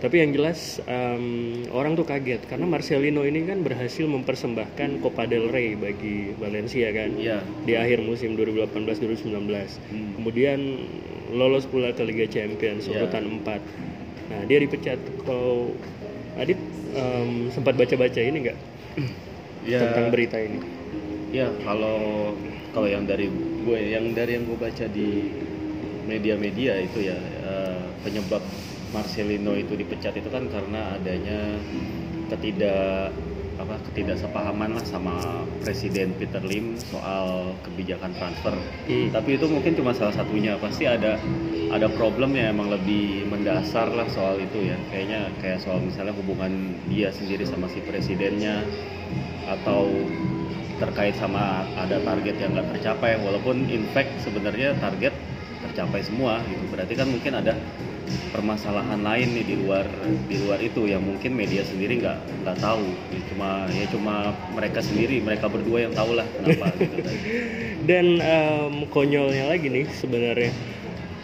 Tapi yang jelas em, orang tuh kaget karena Marcelino ini kan berhasil mempersembahkan Copa del Rey bagi Valencia kan Iya. di akhir musim 2018-2019. Hmm. Kemudian lolos pula ke Liga Champions Iya. urutan 4. Nah, dia dipecat. Kalau Adit em, sempat baca-baca ini nggak Ya. tentang berita ini? Ya kalau kalau yang dari gue yang dari yang gue baca di media-media itu ya eh, penyebab Marcelino itu dipecat itu kan karena adanya ketidak apa ketidaksepahaman lah sama Presiden Peter Lim soal kebijakan transfer. Hmm. Tapi itu mungkin cuma salah satunya. Pasti ada ada problem yang emang lebih mendasar lah soal itu ya. Kayaknya kayak soal misalnya hubungan dia sendiri sama si presidennya atau terkait sama ada target yang nggak tercapai. Walaupun in fact sebenarnya target tercapai semua gitu. Berarti kan mungkin ada permasalahan lain nih di luar di luar itu yang mungkin media sendiri nggak nggak tahu. Ya, Cuma ya cuma mereka sendiri mereka berdua yang tahu lah kenapa gitu kan. Dan em, konyolnya lagi nih sebenarnya.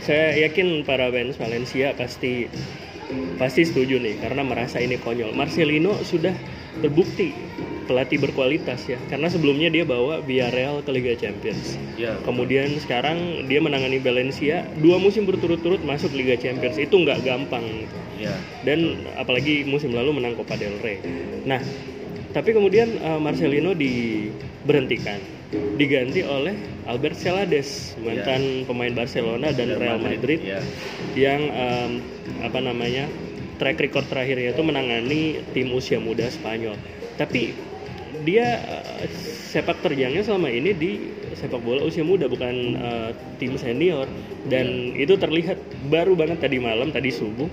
Saya yakin para fans Valencia pasti pasti setuju nih karena merasa ini konyol. Marcelino sudah terbukti pelatih berkualitas ya karena sebelumnya dia bawa Villarreal ke Liga Champions. Ya, Kemudian sekarang dia menangani Valencia dua musim berturut-turut masuk Liga Champions itu nggak gampang. gitu. ya, dan apalagi musim lalu menang Copa del Rey. Nah, tapi kemudian eh, Marcelino diberhentikan, diganti oleh Albert Celades, mantan pemain Barcelona dan Real Madrid Ya, yang em, apa namanya track record terakhirnya itu menangani tim usia muda Spanyol. Tapi dia eh, sepak terjangnya selama ini di sepak bola usia muda bukan eh, tim senior. Dan itu terlihat baru banget tadi malam tadi subuh.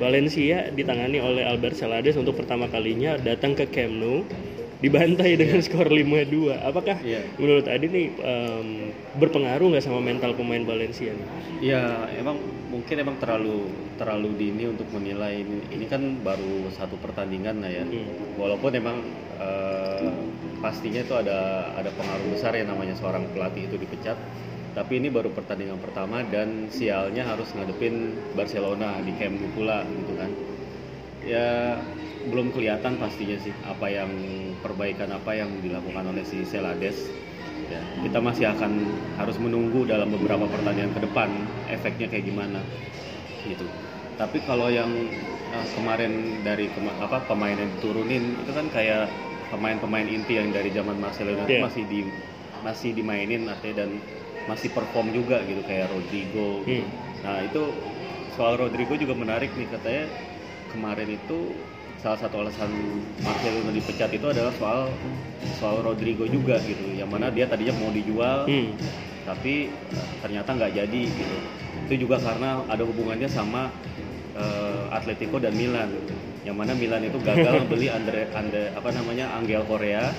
Valencia ditangani oleh Albert Celades untuk pertama kalinya datang ke Camp Nou dibantai dengan skor 5-2. Apakah Iya. menurut Adi nih em, berpengaruh nggak sama mental pemain Valencia nih? Ya, emang mungkin emang terlalu terlalu dini untuk menilai ini. Ini kan baru satu pertandingan lah ya. Hmm. Walaupun emang eh, pastinya itu ada ada pengaruh besar ya namanya seorang pelatih itu dipecat. Tapi ini baru pertandingan pertama dan sialnya harus ngadepin Barcelona di Camp Nou pula gitu kan. Ya belum kelihatan pastinya sih apa yang perbaikan apa yang dilakukan oleh si Celades ya kita masih akan harus menunggu dalam beberapa pertandingan ke depan efeknya kayak gimana gitu tapi kalau yang eh, kemarin dari kema- apa pemain yang diturunin itu kan kayak pemain-pemain inti yang dari zaman Marcelo itu Iya. masih di masih dimainin artinya dan masih perform juga gitu kayak Rodrigo gitu. Hmm. nah itu soal Rodrigo juga menarik nih katanya kemarin itu salah satu alasan Marcelo dipecat itu adalah soal soal Rodrigo juga gitu yang mana dia tadinya mau dijual Hmm. tapi eh, ternyata nggak jadi gitu. Itu juga karena ada hubungannya sama eh, Atletico dan Milan yang mana Milan itu gagal beli Andre, Andre apa namanya Angel Korea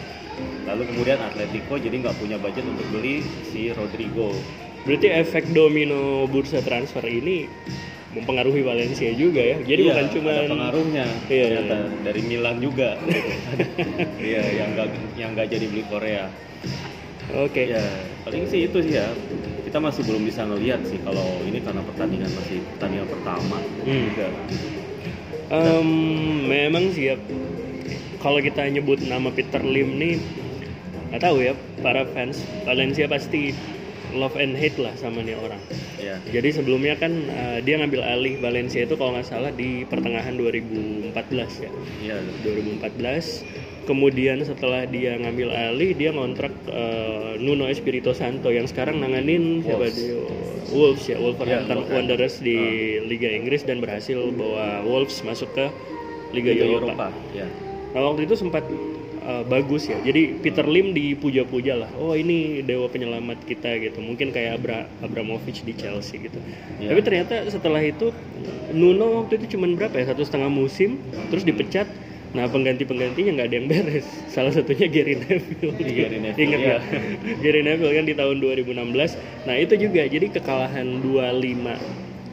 lalu kemudian Atletico jadi nggak punya budget untuk beli si Rodrigo. Berarti efek domino bursa transfer ini mempengaruhi Valencia juga ya. Jadi Iya, bukan cuma pengaruhnya Iya, ternyata iya. dari Milan juga iya yang nggak yang nggak jadi beli Korea Oke. Ya, paling sih itu sih ya. Kita masih belum bisa ngelihat sih kalau ini karena pertandingan masih pertandingan pertama Hmm. juga. Em, memang sih ya. Kalau kita nyebut nama Peter Lim nih, nggak tahu ya. Para fans Valencia pasti love and hate lah sama nih orang. Ya, Jadi sebelumnya kan eh, dia ngambil alih Valencia itu kalau nggak salah di pertengahan 2014 ya. iya. 2014 kemudian setelah dia ngambil alih dia ngontrak eh, Nuno Espirito Santo yang sekarang nanganin siapa Wolves. dia Wolves ya Wolverhampton Iya, Wanderers di Liga Inggris dan berhasil bawa Wolves masuk ke Liga, Liga Eropa. Ya. Nah waktu itu sempat eh, bagus ya. Jadi Peter Lim dipuja-puja lah. Oh ini dewa penyelamat kita gitu. Mungkin kayak Abra Abramovich di Chelsea gitu. Iya. Tapi ternyata setelah itu Nuno waktu itu cuman berapa ya satu setengah musim, terus dipecat. Nah pengganti-penggantinya nggak ada yang beres. Salah satunya Gary Neville. Gary Neville, Ingat iya. nggak? Gary Neville kan di tahun 2016. Nah itu juga jadi kekalahan 2-5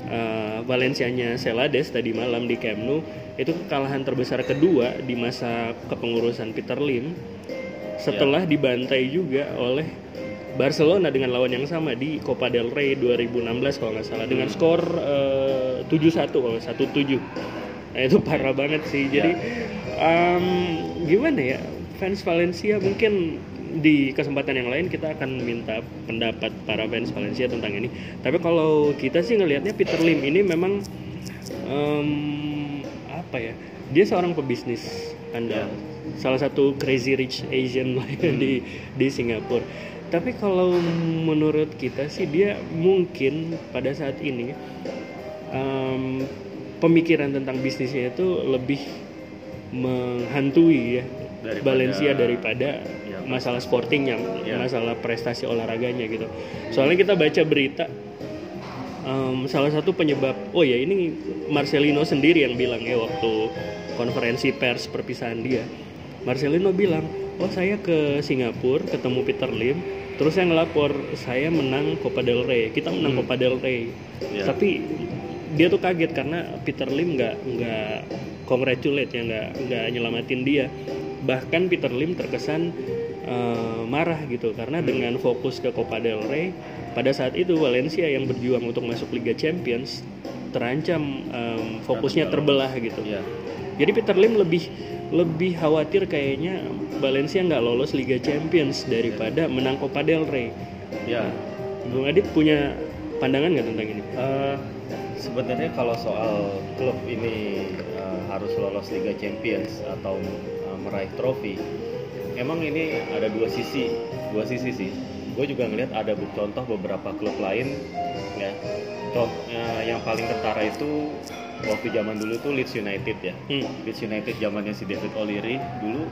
eh, Valencianya Celades tadi malam di Camp Nou itu kekalahan terbesar kedua di masa kepengurusan Peter Lim setelah dibantai juga oleh Barcelona dengan lawan yang sama di Copa del Rey 2016 kalau nggak salah dengan skor eh, 7-1 kalau nggak 1-7 Nah, itu parah banget sih. Jadi em, gimana ya? Fans Valencia mungkin di kesempatan yang lain kita akan minta pendapat para fans Valencia tentang ini. Tapi kalau kita sih ngelihatnya Peter Lim ini memang em, apa ya? Dia seorang pebisnis andal. Salah satu crazy rich Asian lah di di Singapura. Tapi kalau menurut kita sih dia mungkin pada saat ini em, pemikiran tentang bisnisnya itu lebih menghantui ya Daripada- Valencia daripada Ya, masalah sportingnya, Ya. masalah prestasi olahraganya gitu. Soalnya kita baca berita em, salah satu penyebab, oh ya ini Marcelino sendiri yang bilang ya waktu konferensi pers perpisahan dia. Marcelino bilang, oh saya ke Singapura ketemu Peter Lim, terus saya ngelapor saya menang Copa del Rey, kita menang Hmm. Copa del Rey. Ya. Tapi dia tuh kaget karena Peter Lim nggak nggak congratulate ya nggak nggak nyelamatin dia. Bahkan Peter Lim terkesan eh, marah gitu karena dengan fokus ke Copa del Rey pada saat itu Valencia yang berjuang untuk masuk Liga Champions terancam em, fokusnya terbelah gitu. Iya. Jadi Peter Lim lebih lebih khawatir kayaknya Valencia nggak lolos Liga Champions daripada menang Copa del Rey. Ya. Bung Adit punya pandangan nggak tentang ini? Eh, sebenarnya kalau soal klub ini eh, harus lolos Liga Champions atau eh, meraih trofi, emang ini ada dua sisi, dua sisi sih. Gue juga ngelihat ada bu- contoh beberapa klub lain, ya. Contoh yang paling ketara itu waktu zaman dulu tuh Leeds United ya. Hmm. Leeds United zamannya si David O'Leary dulu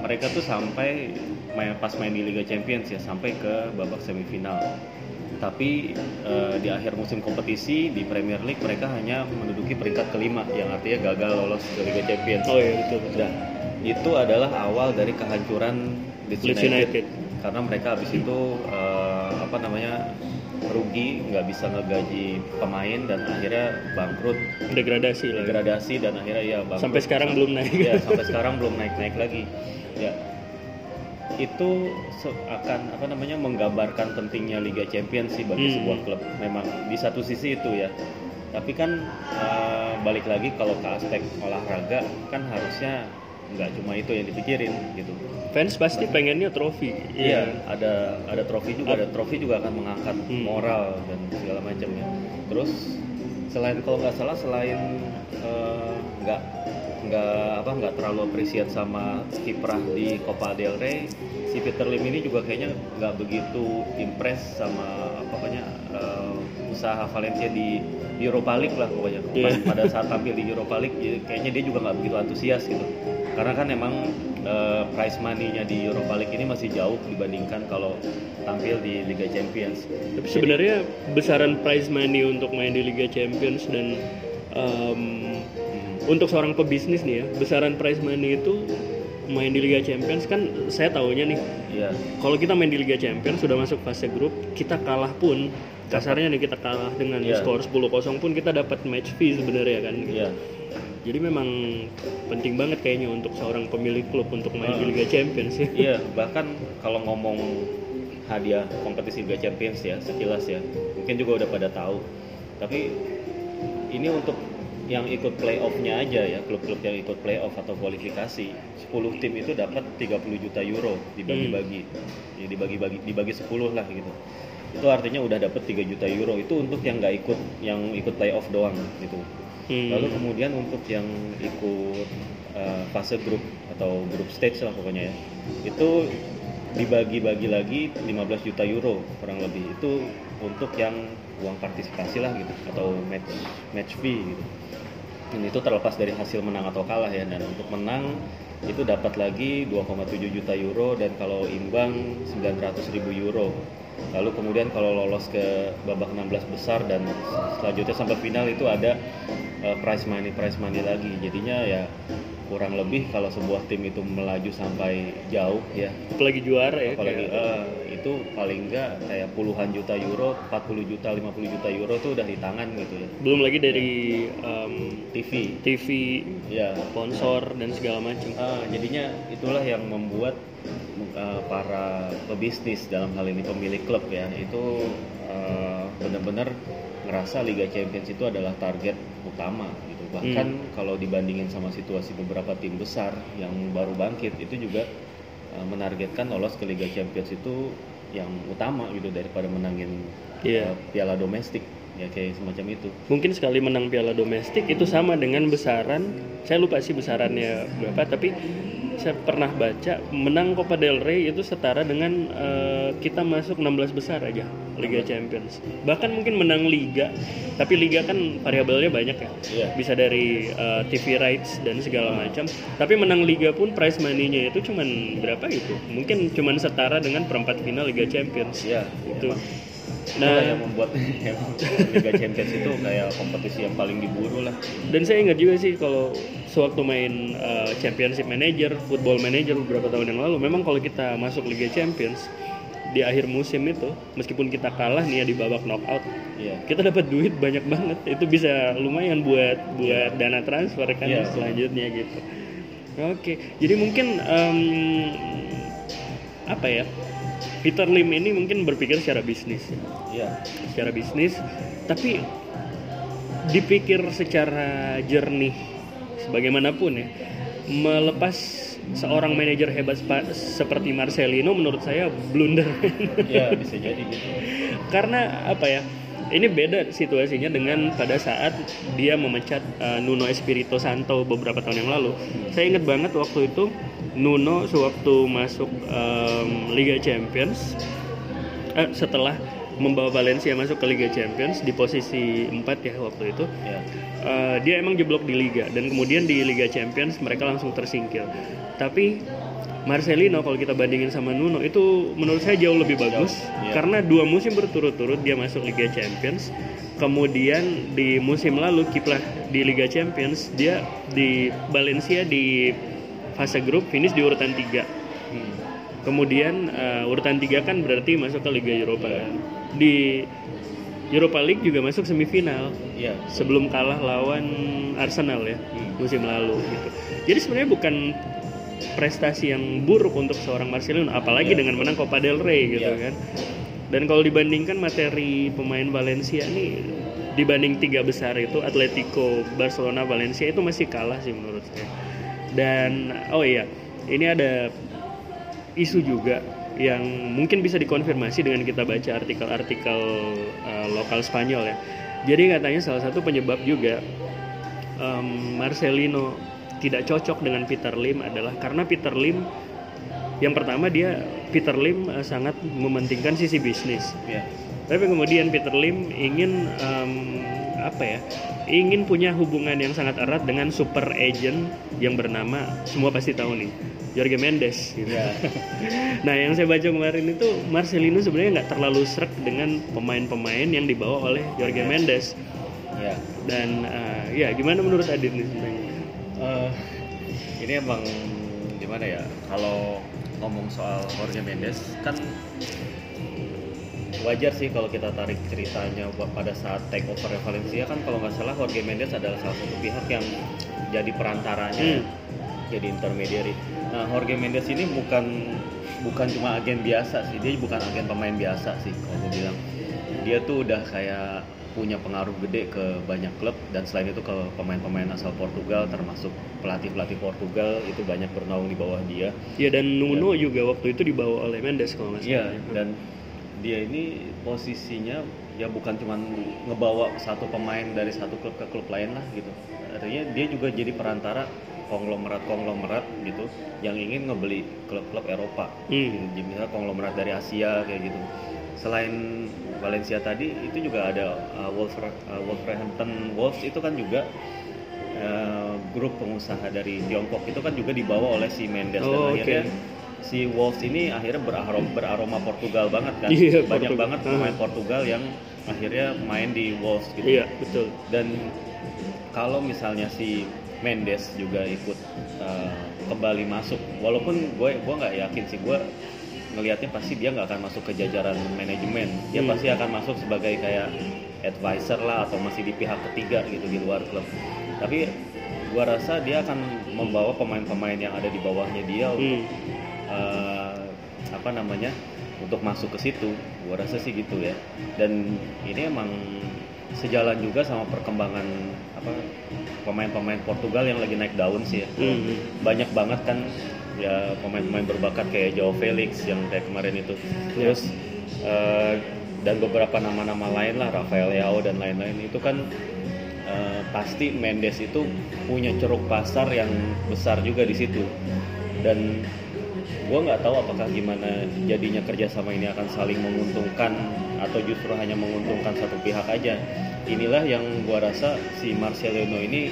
mereka tuh sampai main pas main di Liga Champions ya sampai ke babak semifinal. Tapi eh, di akhir musim kompetisi di Premier League mereka hanya menduduki peringkat kelima yang artinya gagal lolos ke Liga Champions. Oh iya betul. betul. Dan itu adalah awal dari kehancuran Leeds Leeds United. Karena mereka habis itu eh, apa namanya rugi, nggak bisa ngegaji pemain dan akhirnya bangkrut Degradasi lah. degradasi dan akhirnya ya bangkrut. Sampai sekarang belum naik. ya sampai sekarang belum naik naik lagi ya itu akan apa namanya menggambarkan pentingnya Liga Champions sih bagi Hmm. sebuah klub memang di satu sisi itu ya tapi kan eh, balik lagi kalau ke aspek olahraga kan harusnya nggak cuma itu yang dipikirin gitu Fans pasti pengennya trofi. Iya, ada ada trofi juga, ada trofi juga akan mengangkat Hmm. moral dan segala macam ya. Terus selain kalau nggak salah selain eh, nggak nggak apa nggak terlalu appreciate sama kiprah di Copa del Rey, si Peter Lim ini juga kayaknya nggak begitu impress sama apa pokoknya eh, usaha Valencia di Europa League lah pokoknya. Pas- Pada saat tampil di Europa League, ya kayaknya dia juga nggak begitu antusias gitu. Karena kan emang eh, prize money-nya di Europa League ini masih jauh dibandingkan kalau tampil di Liga Champions. Tapi sebenarnya besaran prize money untuk main di Liga Champions dan Hmm, untuk seorang pebisnis nih ya, besaran prize money itu main di Liga Champions kan saya tahunya nih Iya, kalau kita main di Liga Champions sudah masuk fase grup kita kalah pun kasarnya nih kita kalah dengan Iya. skor 10-0 pun kita dapat match fee sebenarnya kan iya, jadi memang penting banget kayaknya untuk seorang pemilik klub untuk main di. Liga Champions ya iya. Bahkan kalau ngomong hadiah kompetisi Liga Champions ya, sekilas ya, mungkin juga udah pada tahu. Tapi ini untuk yang ikut playoff-nya aja ya, klub-klub yang ikut playoff atau kualifikasi, 10 tim itu dapat 30 juta euro dibagi-bagi. Ya, dibagi-bagi dibagi 10 lah gitu. Itu artinya udah dapat 3 juta euro. Itu untuk yang nggak ikut yang ikut playoff doang gitu. Hmm. Lalu kemudian untuk yang ikut uh, fase grup atau grup stage lah pokoknya ya, itu dibagi-bagi lagi 15 juta euro kurang lebih itu untuk yang uang partisipasi lah gitu atau match match fee gitu. Dan itu terlepas dari hasil menang atau kalah ya dan untuk menang itu dapat lagi 2,7 juta euro dan kalau imbang 900 ribu euro. Lalu kemudian kalau lolos ke babak 16 besar dan selanjutnya sampai final itu ada uh, prize money prize money lagi. Jadinya ya kurang lebih kalau sebuah tim itu melaju sampai jauh ya. Apalagi juara ya apalagi kayak- eh, itu paling enggak kayak puluhan juta euro 40 juta 50 juta euro tuh udah di tangan gitu ya. Belum lagi dari em, TV TV ya. sponsor dan segala macam Ah, jadinya itulah yang membuat uh, para pebisnis dalam hal ini pemilik klub ya itu uh, benar-benar ngerasa Liga Champions itu adalah target utama gitu bahkan Hmm. kalau dibandingin sama situasi beberapa tim besar yang baru bangkit itu juga uh, menargetkan lolos ke Liga Champions itu yang utama gitu daripada menangin Iya. uh, piala domestik ya kayak semacam itu. Mungkin sekali menang piala domestik itu sama dengan besaran. Saya lupa sih besarannya berapa tapi saya pernah baca menang Copa del Rey itu setara dengan eh, kita masuk 16 besar aja Liga Champions. Bahkan mungkin menang liga tapi liga kan variabelnya banyak ya. Iya. bisa dari eh, TV rights dan segala macam. Tapi menang liga pun prize money-nya itu cuman berapa gitu? Mungkin cuman setara dengan perempat final Liga Champions. Ya itu nah yang membuat Liga Champions itu kayak kompetisi yang paling diburu lah Dan saya ingat juga sih kalau sewaktu main uh, Championship Manager, Football Manager beberapa tahun yang lalu, memang kalau kita masuk Liga Champions di akhir musim itu, meskipun kita kalah nih ya di babak knockout, iya kita dapat duit banyak banget. Itu bisa lumayan buat buat dana transfer kan Iya. selanjutnya gitu. Oke, jadi mungkin em, apa ya? Peter Lim ini mungkin berpikir secara bisnis. Iya. Secara bisnis tapi dipikir secara jernih sebagaimanapun ya. Melepas seorang manajer hebat seperti Marcelino menurut saya blunder. Ya bisa jadi gitu. Karena apa ya ini beda situasinya dengan pada saat dia memecat uh, Nuno Espirito Santo beberapa tahun yang lalu. Saya ingat banget waktu itu Nuno sewaktu masuk um, Liga Champions eh, setelah membawa Valencia masuk ke Liga Champions di posisi 4 ya waktu itu. ya Uh, dia emang jeblok di liga dan kemudian di Liga Champions mereka langsung tersingkir. Tapi Marcelino kalau kita bandingin sama Nuno itu menurut saya jauh lebih bagus iya. karena dua musim berturut-turut dia masuk Liga Champions. Kemudian di musim lalu kiprah di Liga Champions dia di Valencia di fase grup finish di urutan 3. Hmm. Kemudian uh, urutan 3 kan berarti masuk ke Liga Eropa kan. Di Europa League juga masuk semifinal iya sebelum kalah lawan Arsenal ya musim lalu gitu. Jadi sebenarnya bukan prestasi yang buruk untuk seorang Marcelino apalagi Iya. dengan menang Copa del Rey gitu Iya. kan. Dan kalau dibandingkan materi pemain Valencia nih dibanding tiga besar itu Atletico, Barcelona, Valencia itu masih kalah sih menurut saya. Dan oh iya, ini ada isu juga yang mungkin bisa dikonfirmasi dengan kita baca artikel-artikel uh, lokal Spanyol ya. Jadi katanya salah satu penyebab juga em, Marcelino tidak cocok dengan Peter Lim adalah karena Peter Lim yang pertama dia Peter Lim uh, sangat mementingkan sisi bisnis. iya Tapi kemudian Peter Lim ingin em, apa ya? Ingin punya hubungan yang sangat erat dengan super agent yang bernama semua pasti tahu nih, Jorge Mendes. Gitu. iya Nah, yang saya baca kemarin itu Marcelino sebenarnya nggak terlalu srek dengan pemain-pemain yang dibawa oleh Jorge Mendes. iya Dan eh, ya gimana menurut Adit nih sebenarnya? Eh, ini emang gimana ya kalau ngomong soal Jorge Mendes kan wajar sih kalau kita tarik ceritanya pada saat take over Valencia kan kalau nggak salah Jorge Mendes adalah salah satu pihak yang jadi perantaranya Hmm. jadi intermediary. Nah Jorge Mendes ini bukan bukan cuma agen biasa sih dia bukan agen pemain biasa sih kalau gue bilang dia tuh udah kayak punya pengaruh gede ke banyak klub dan selain itu ke pemain-pemain asal Portugal termasuk pelatih-pelatih Portugal itu banyak bernaung di bawah dia. Ya dan Nuno juga waktu itu dibawa oleh Mendes kalau nggak Iya salah. dan dia ini posisinya ya bukan cuma ngebawa satu pemain dari satu klub ke klub lain lah gitu. Artinya dia juga jadi perantara konglomerat-konglomerat gitu yang ingin ngebeli klub-klub Eropa. Hmm. Jadi misalnya konglomerat dari Asia kayak gitu. Selain Valencia tadi itu juga ada uh, Wolver- uh, Wolverhampton Wolves itu kan juga uh, grup pengusaha dari Tiongkok itu kan juga dibawa oleh si Mendes Oh, dan akhirnya si Wolves ini akhirnya beraroma, beraroma Portugal banget kan Iya, banyak Portugal. banget Ah. pemain Portugal yang akhirnya main di Wolves gitu Iya betul. dan kalau misalnya si Mendes juga ikut uh, kembali masuk walaupun gue gue nggak yakin sih gue ngelihatnya pasti dia nggak akan masuk ke jajaran manajemen dia Hmm. pasti akan masuk sebagai kayak advisor lah atau masih di pihak ketiga gitu di luar klub tapi gue rasa dia akan membawa pemain-pemain yang ada di bawahnya dia Hmm. Eh, apa namanya untuk masuk ke situ gua rasa sih gitu ya dan ini emang sejalan juga sama perkembangan apa pemain-pemain Portugal yang lagi naik daun sih ya. Hmm. Banyak banget kan ya pemain-pemain berbakat kayak Joao Felix yang kayak kemarin itu. Terus eh, dan beberapa nama-nama lain lah Rafael Leao dan lain-lain itu kan eh, pasti Mendes itu punya ceruk pasar yang besar juga di situ. Dan gue nggak tahu apakah gimana jadinya kerjasama ini akan saling menguntungkan atau justru hanya menguntungkan satu pihak aja inilah yang gue rasa si Marcelino ini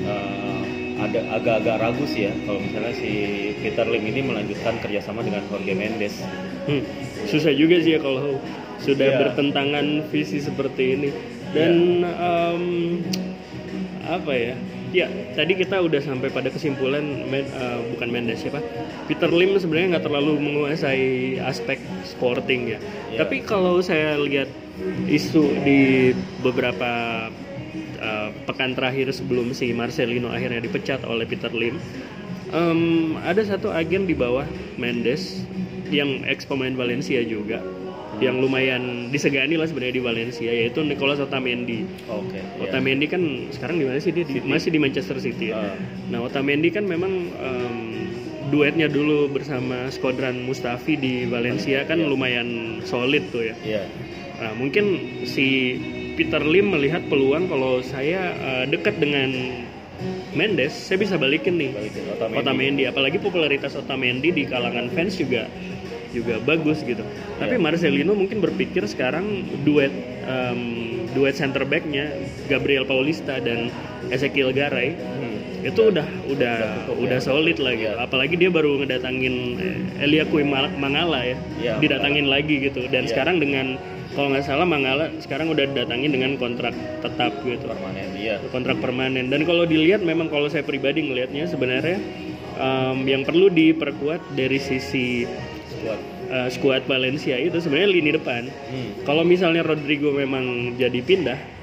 eh, ada agak-agak ragu sih ya kalau misalnya si Peter Lim ini melanjutkan kerjasama dengan Jorge Mendes Hmm, susah juga sih ya kalau sudah Iya. bertentangan visi seperti ini. Dan em, apa ya? Ya, tadi kita udah sampai pada kesimpulan Men- eh, bukan Mendes siapa? Peter Lim sebenarnya nggak terlalu menguasai aspek sporting ya. Iya. Tapi kalau saya lihat isu di beberapa eh, pekan terakhir sebelum si Marcelino akhirnya dipecat oleh Peter Lim, em, ada satu agen di bawah Mendes yang ex pemain Valencia juga yang lumayan disegani lah sebenarnya di Valencia yaitu Nicolas Otamendi. oke iya. Otamendi kan sekarang di mana sih dia? Di- masih di Manchester City. ya? Ah. Nah, Otamendi kan memang em, duetnya dulu bersama Squadran Mustafi di Valencia kan lumayan solid tuh ya. iya Nah, mungkin si Peter Lim melihat peluang kalau saya eh, dekat dengan Mendes, saya bisa balikin nih. balikin Otamendi. Otamendi, apalagi popularitas Otamendi di kalangan fans juga juga bagus gitu. Tapi Iya. Marcelino mungkin berpikir sekarang duet em, duet center backnya Gabriel Paulista dan Ezekiel Garay Hmm. itu udah udah cukup, udah ya. solid lagi. Iya. Apalagi dia baru ngedatangin eh, Elia Kui Mangala ya, Iya, didatangin lagi gitu. Dan Iya. sekarang dengan kalau nggak salah Mangala sekarang udah didatangin dengan kontrak tetap gitu permanen iya kontrak permanen dan kalau dilihat memang kalau saya pribadi ngelihatnya sebenarnya em, yang perlu diperkuat dari sisi squad eh, skuad Valencia itu sebenarnya lini depan hmm. kalau misalnya Rodrigo memang jadi pindah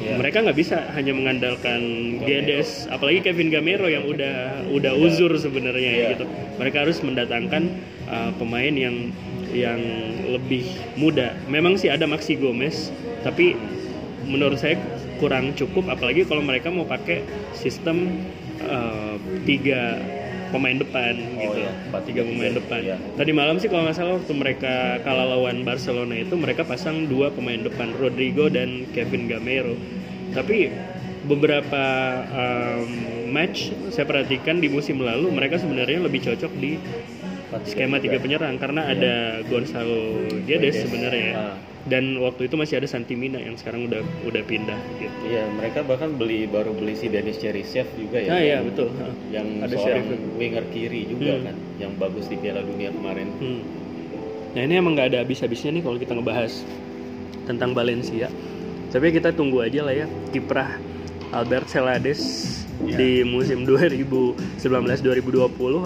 Iya. mereka nggak bisa hanya mengandalkan Gamero. Guedes apalagi Kevin Gamero yang udah udah uzur sebenarnya Iya. gitu mereka harus mendatangkan uh, pemain yang yang lebih muda memang sih ada Maxi Gomez tapi menurut saya kurang cukup apalagi kalau mereka mau pakai sistem uh, tiga pemain depan Oh, gitu iya. Empat, tiga tiga, pemain tiga. depan Iya. Tadi malam sih kalau nggak salah waktu mereka kalah lawan Barcelona itu mereka pasang dua pemain depan Rodrigo dan Kevin Gamero. Tapi beberapa um, match saya perhatikan di musim lalu mereka sebenarnya lebih cocok di skema tiga penyerang karena ada Gonzalo Guedes sebenarnya ya. Ah. Dan waktu itu masih ada Santimina yang sekarang udah udah pindah gitu. Iya, mereka bahkan beli baru beli si Denis Cheryshev juga ya. Ah iya betul. Yang Ada seorang Sheriff. winger kiri juga Hmm. kan, yang bagus di Piala Dunia kemarin. Hmm. Nah ini emang nggak ada habis-habisnya nih kalau kita ngebahas tentang Valencia. Tapi kita tunggu aja lah ya kiprah Albert Celades Ya. di musim 2019-2020.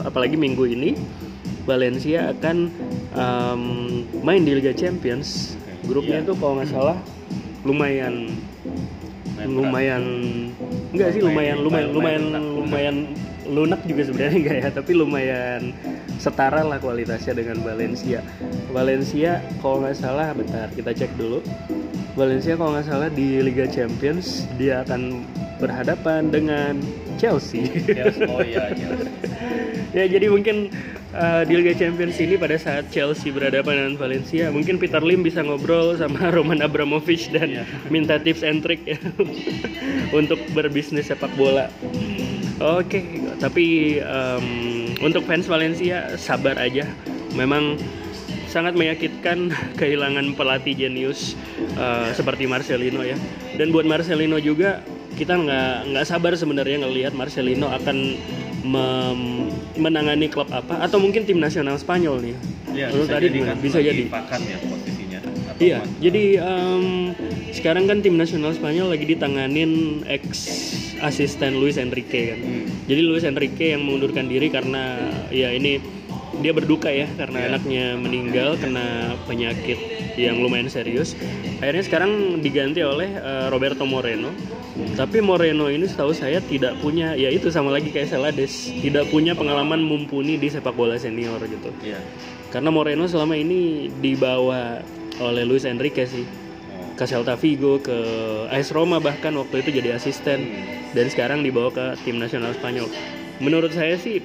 Apalagi minggu ini Valencia akan um, main di Liga Champions. Grupnya Iya. itu kalau nggak salah lumayan lumayan enggak sih lumayan lumayan lumayan lumayan lunak juga sebenarnya enggak ya tapi lumayan setara lah kualitasnya dengan Valencia Valencia kalau nggak salah bentar kita cek dulu Valencia kalau nggak salah di Liga Champions dia akan berhadapan dengan Chelsea Chelsea. Oh iya, Chelsea. ya jadi mungkin uh, di Liga Champions ini pada saat Chelsea berhadapan dengan Valencia mungkin Peter Lim bisa ngobrol sama Roman Abramovich dan Iya. minta tips and trick ya untuk berbisnis sepak bola. Oke, tapi um, untuk fans Valencia sabar aja. Memang sangat menyakitkan kehilangan pelatih jenius uh, seperti Marcelino ya. Dan buat Marcelino juga kita nggak nggak sabar sebenarnya ngelihat Marcelino akan mem- menangani klub apa atau mungkin tim nasional Spanyol nih. Iya, Menurut bisa tadi jadi kan bisa jadi. Pakan ya posisinya. Iya, jadi em, sekarang kan tim nasional Spanyol lagi ditanganin ex asisten Luis Enrique kan. Hmm. Jadi Luis Enrique yang mengundurkan diri karena ya ini dia berduka ya karena Iya. anaknya meninggal kena penyakit yang lumayan serius. Akhirnya sekarang diganti oleh eh, Roberto Moreno. Tapi Moreno ini setahu saya tidak punya ya itu sama lagi kayak Celades, tidak punya pengalaman mumpuni di sepak bola senior gitu. Iya. Karena Moreno selama ini dibawa oleh Luis Enrique sih. Ke Celta Vigo, ke AS Roma bahkan waktu itu jadi asisten dan sekarang dibawa ke tim nasional Spanyol. Menurut saya sih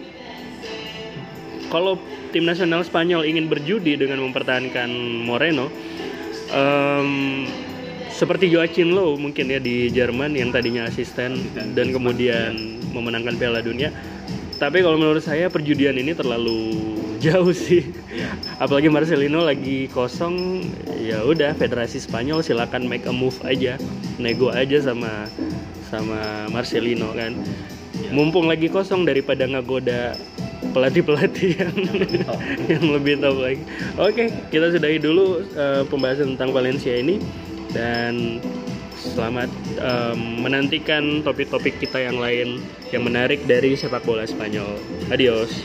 kalau tim nasional Spanyol ingin berjudi dengan mempertahankan Moreno, em, seperti Joachim Low mungkin ya di Jerman yang tadinya asisten dan kemudian memenangkan Piala Dunia. Tapi kalau menurut saya perjudian ini terlalu jauh sih. Apalagi Marcelino lagi kosong, ya udah Federasi Spanyol silakan make a move aja, nego aja sama sama Marcelino kan. Mumpung lagi kosong daripada ngegoda pelatih-pelatih yang yang lebih top lagi. Oke, kita sudahi dulu eh, pembahasan tentang Valencia ini dan selamat em, menantikan topik-topik kita yang lain yang menarik dari sepak bola Spanyol. Adios.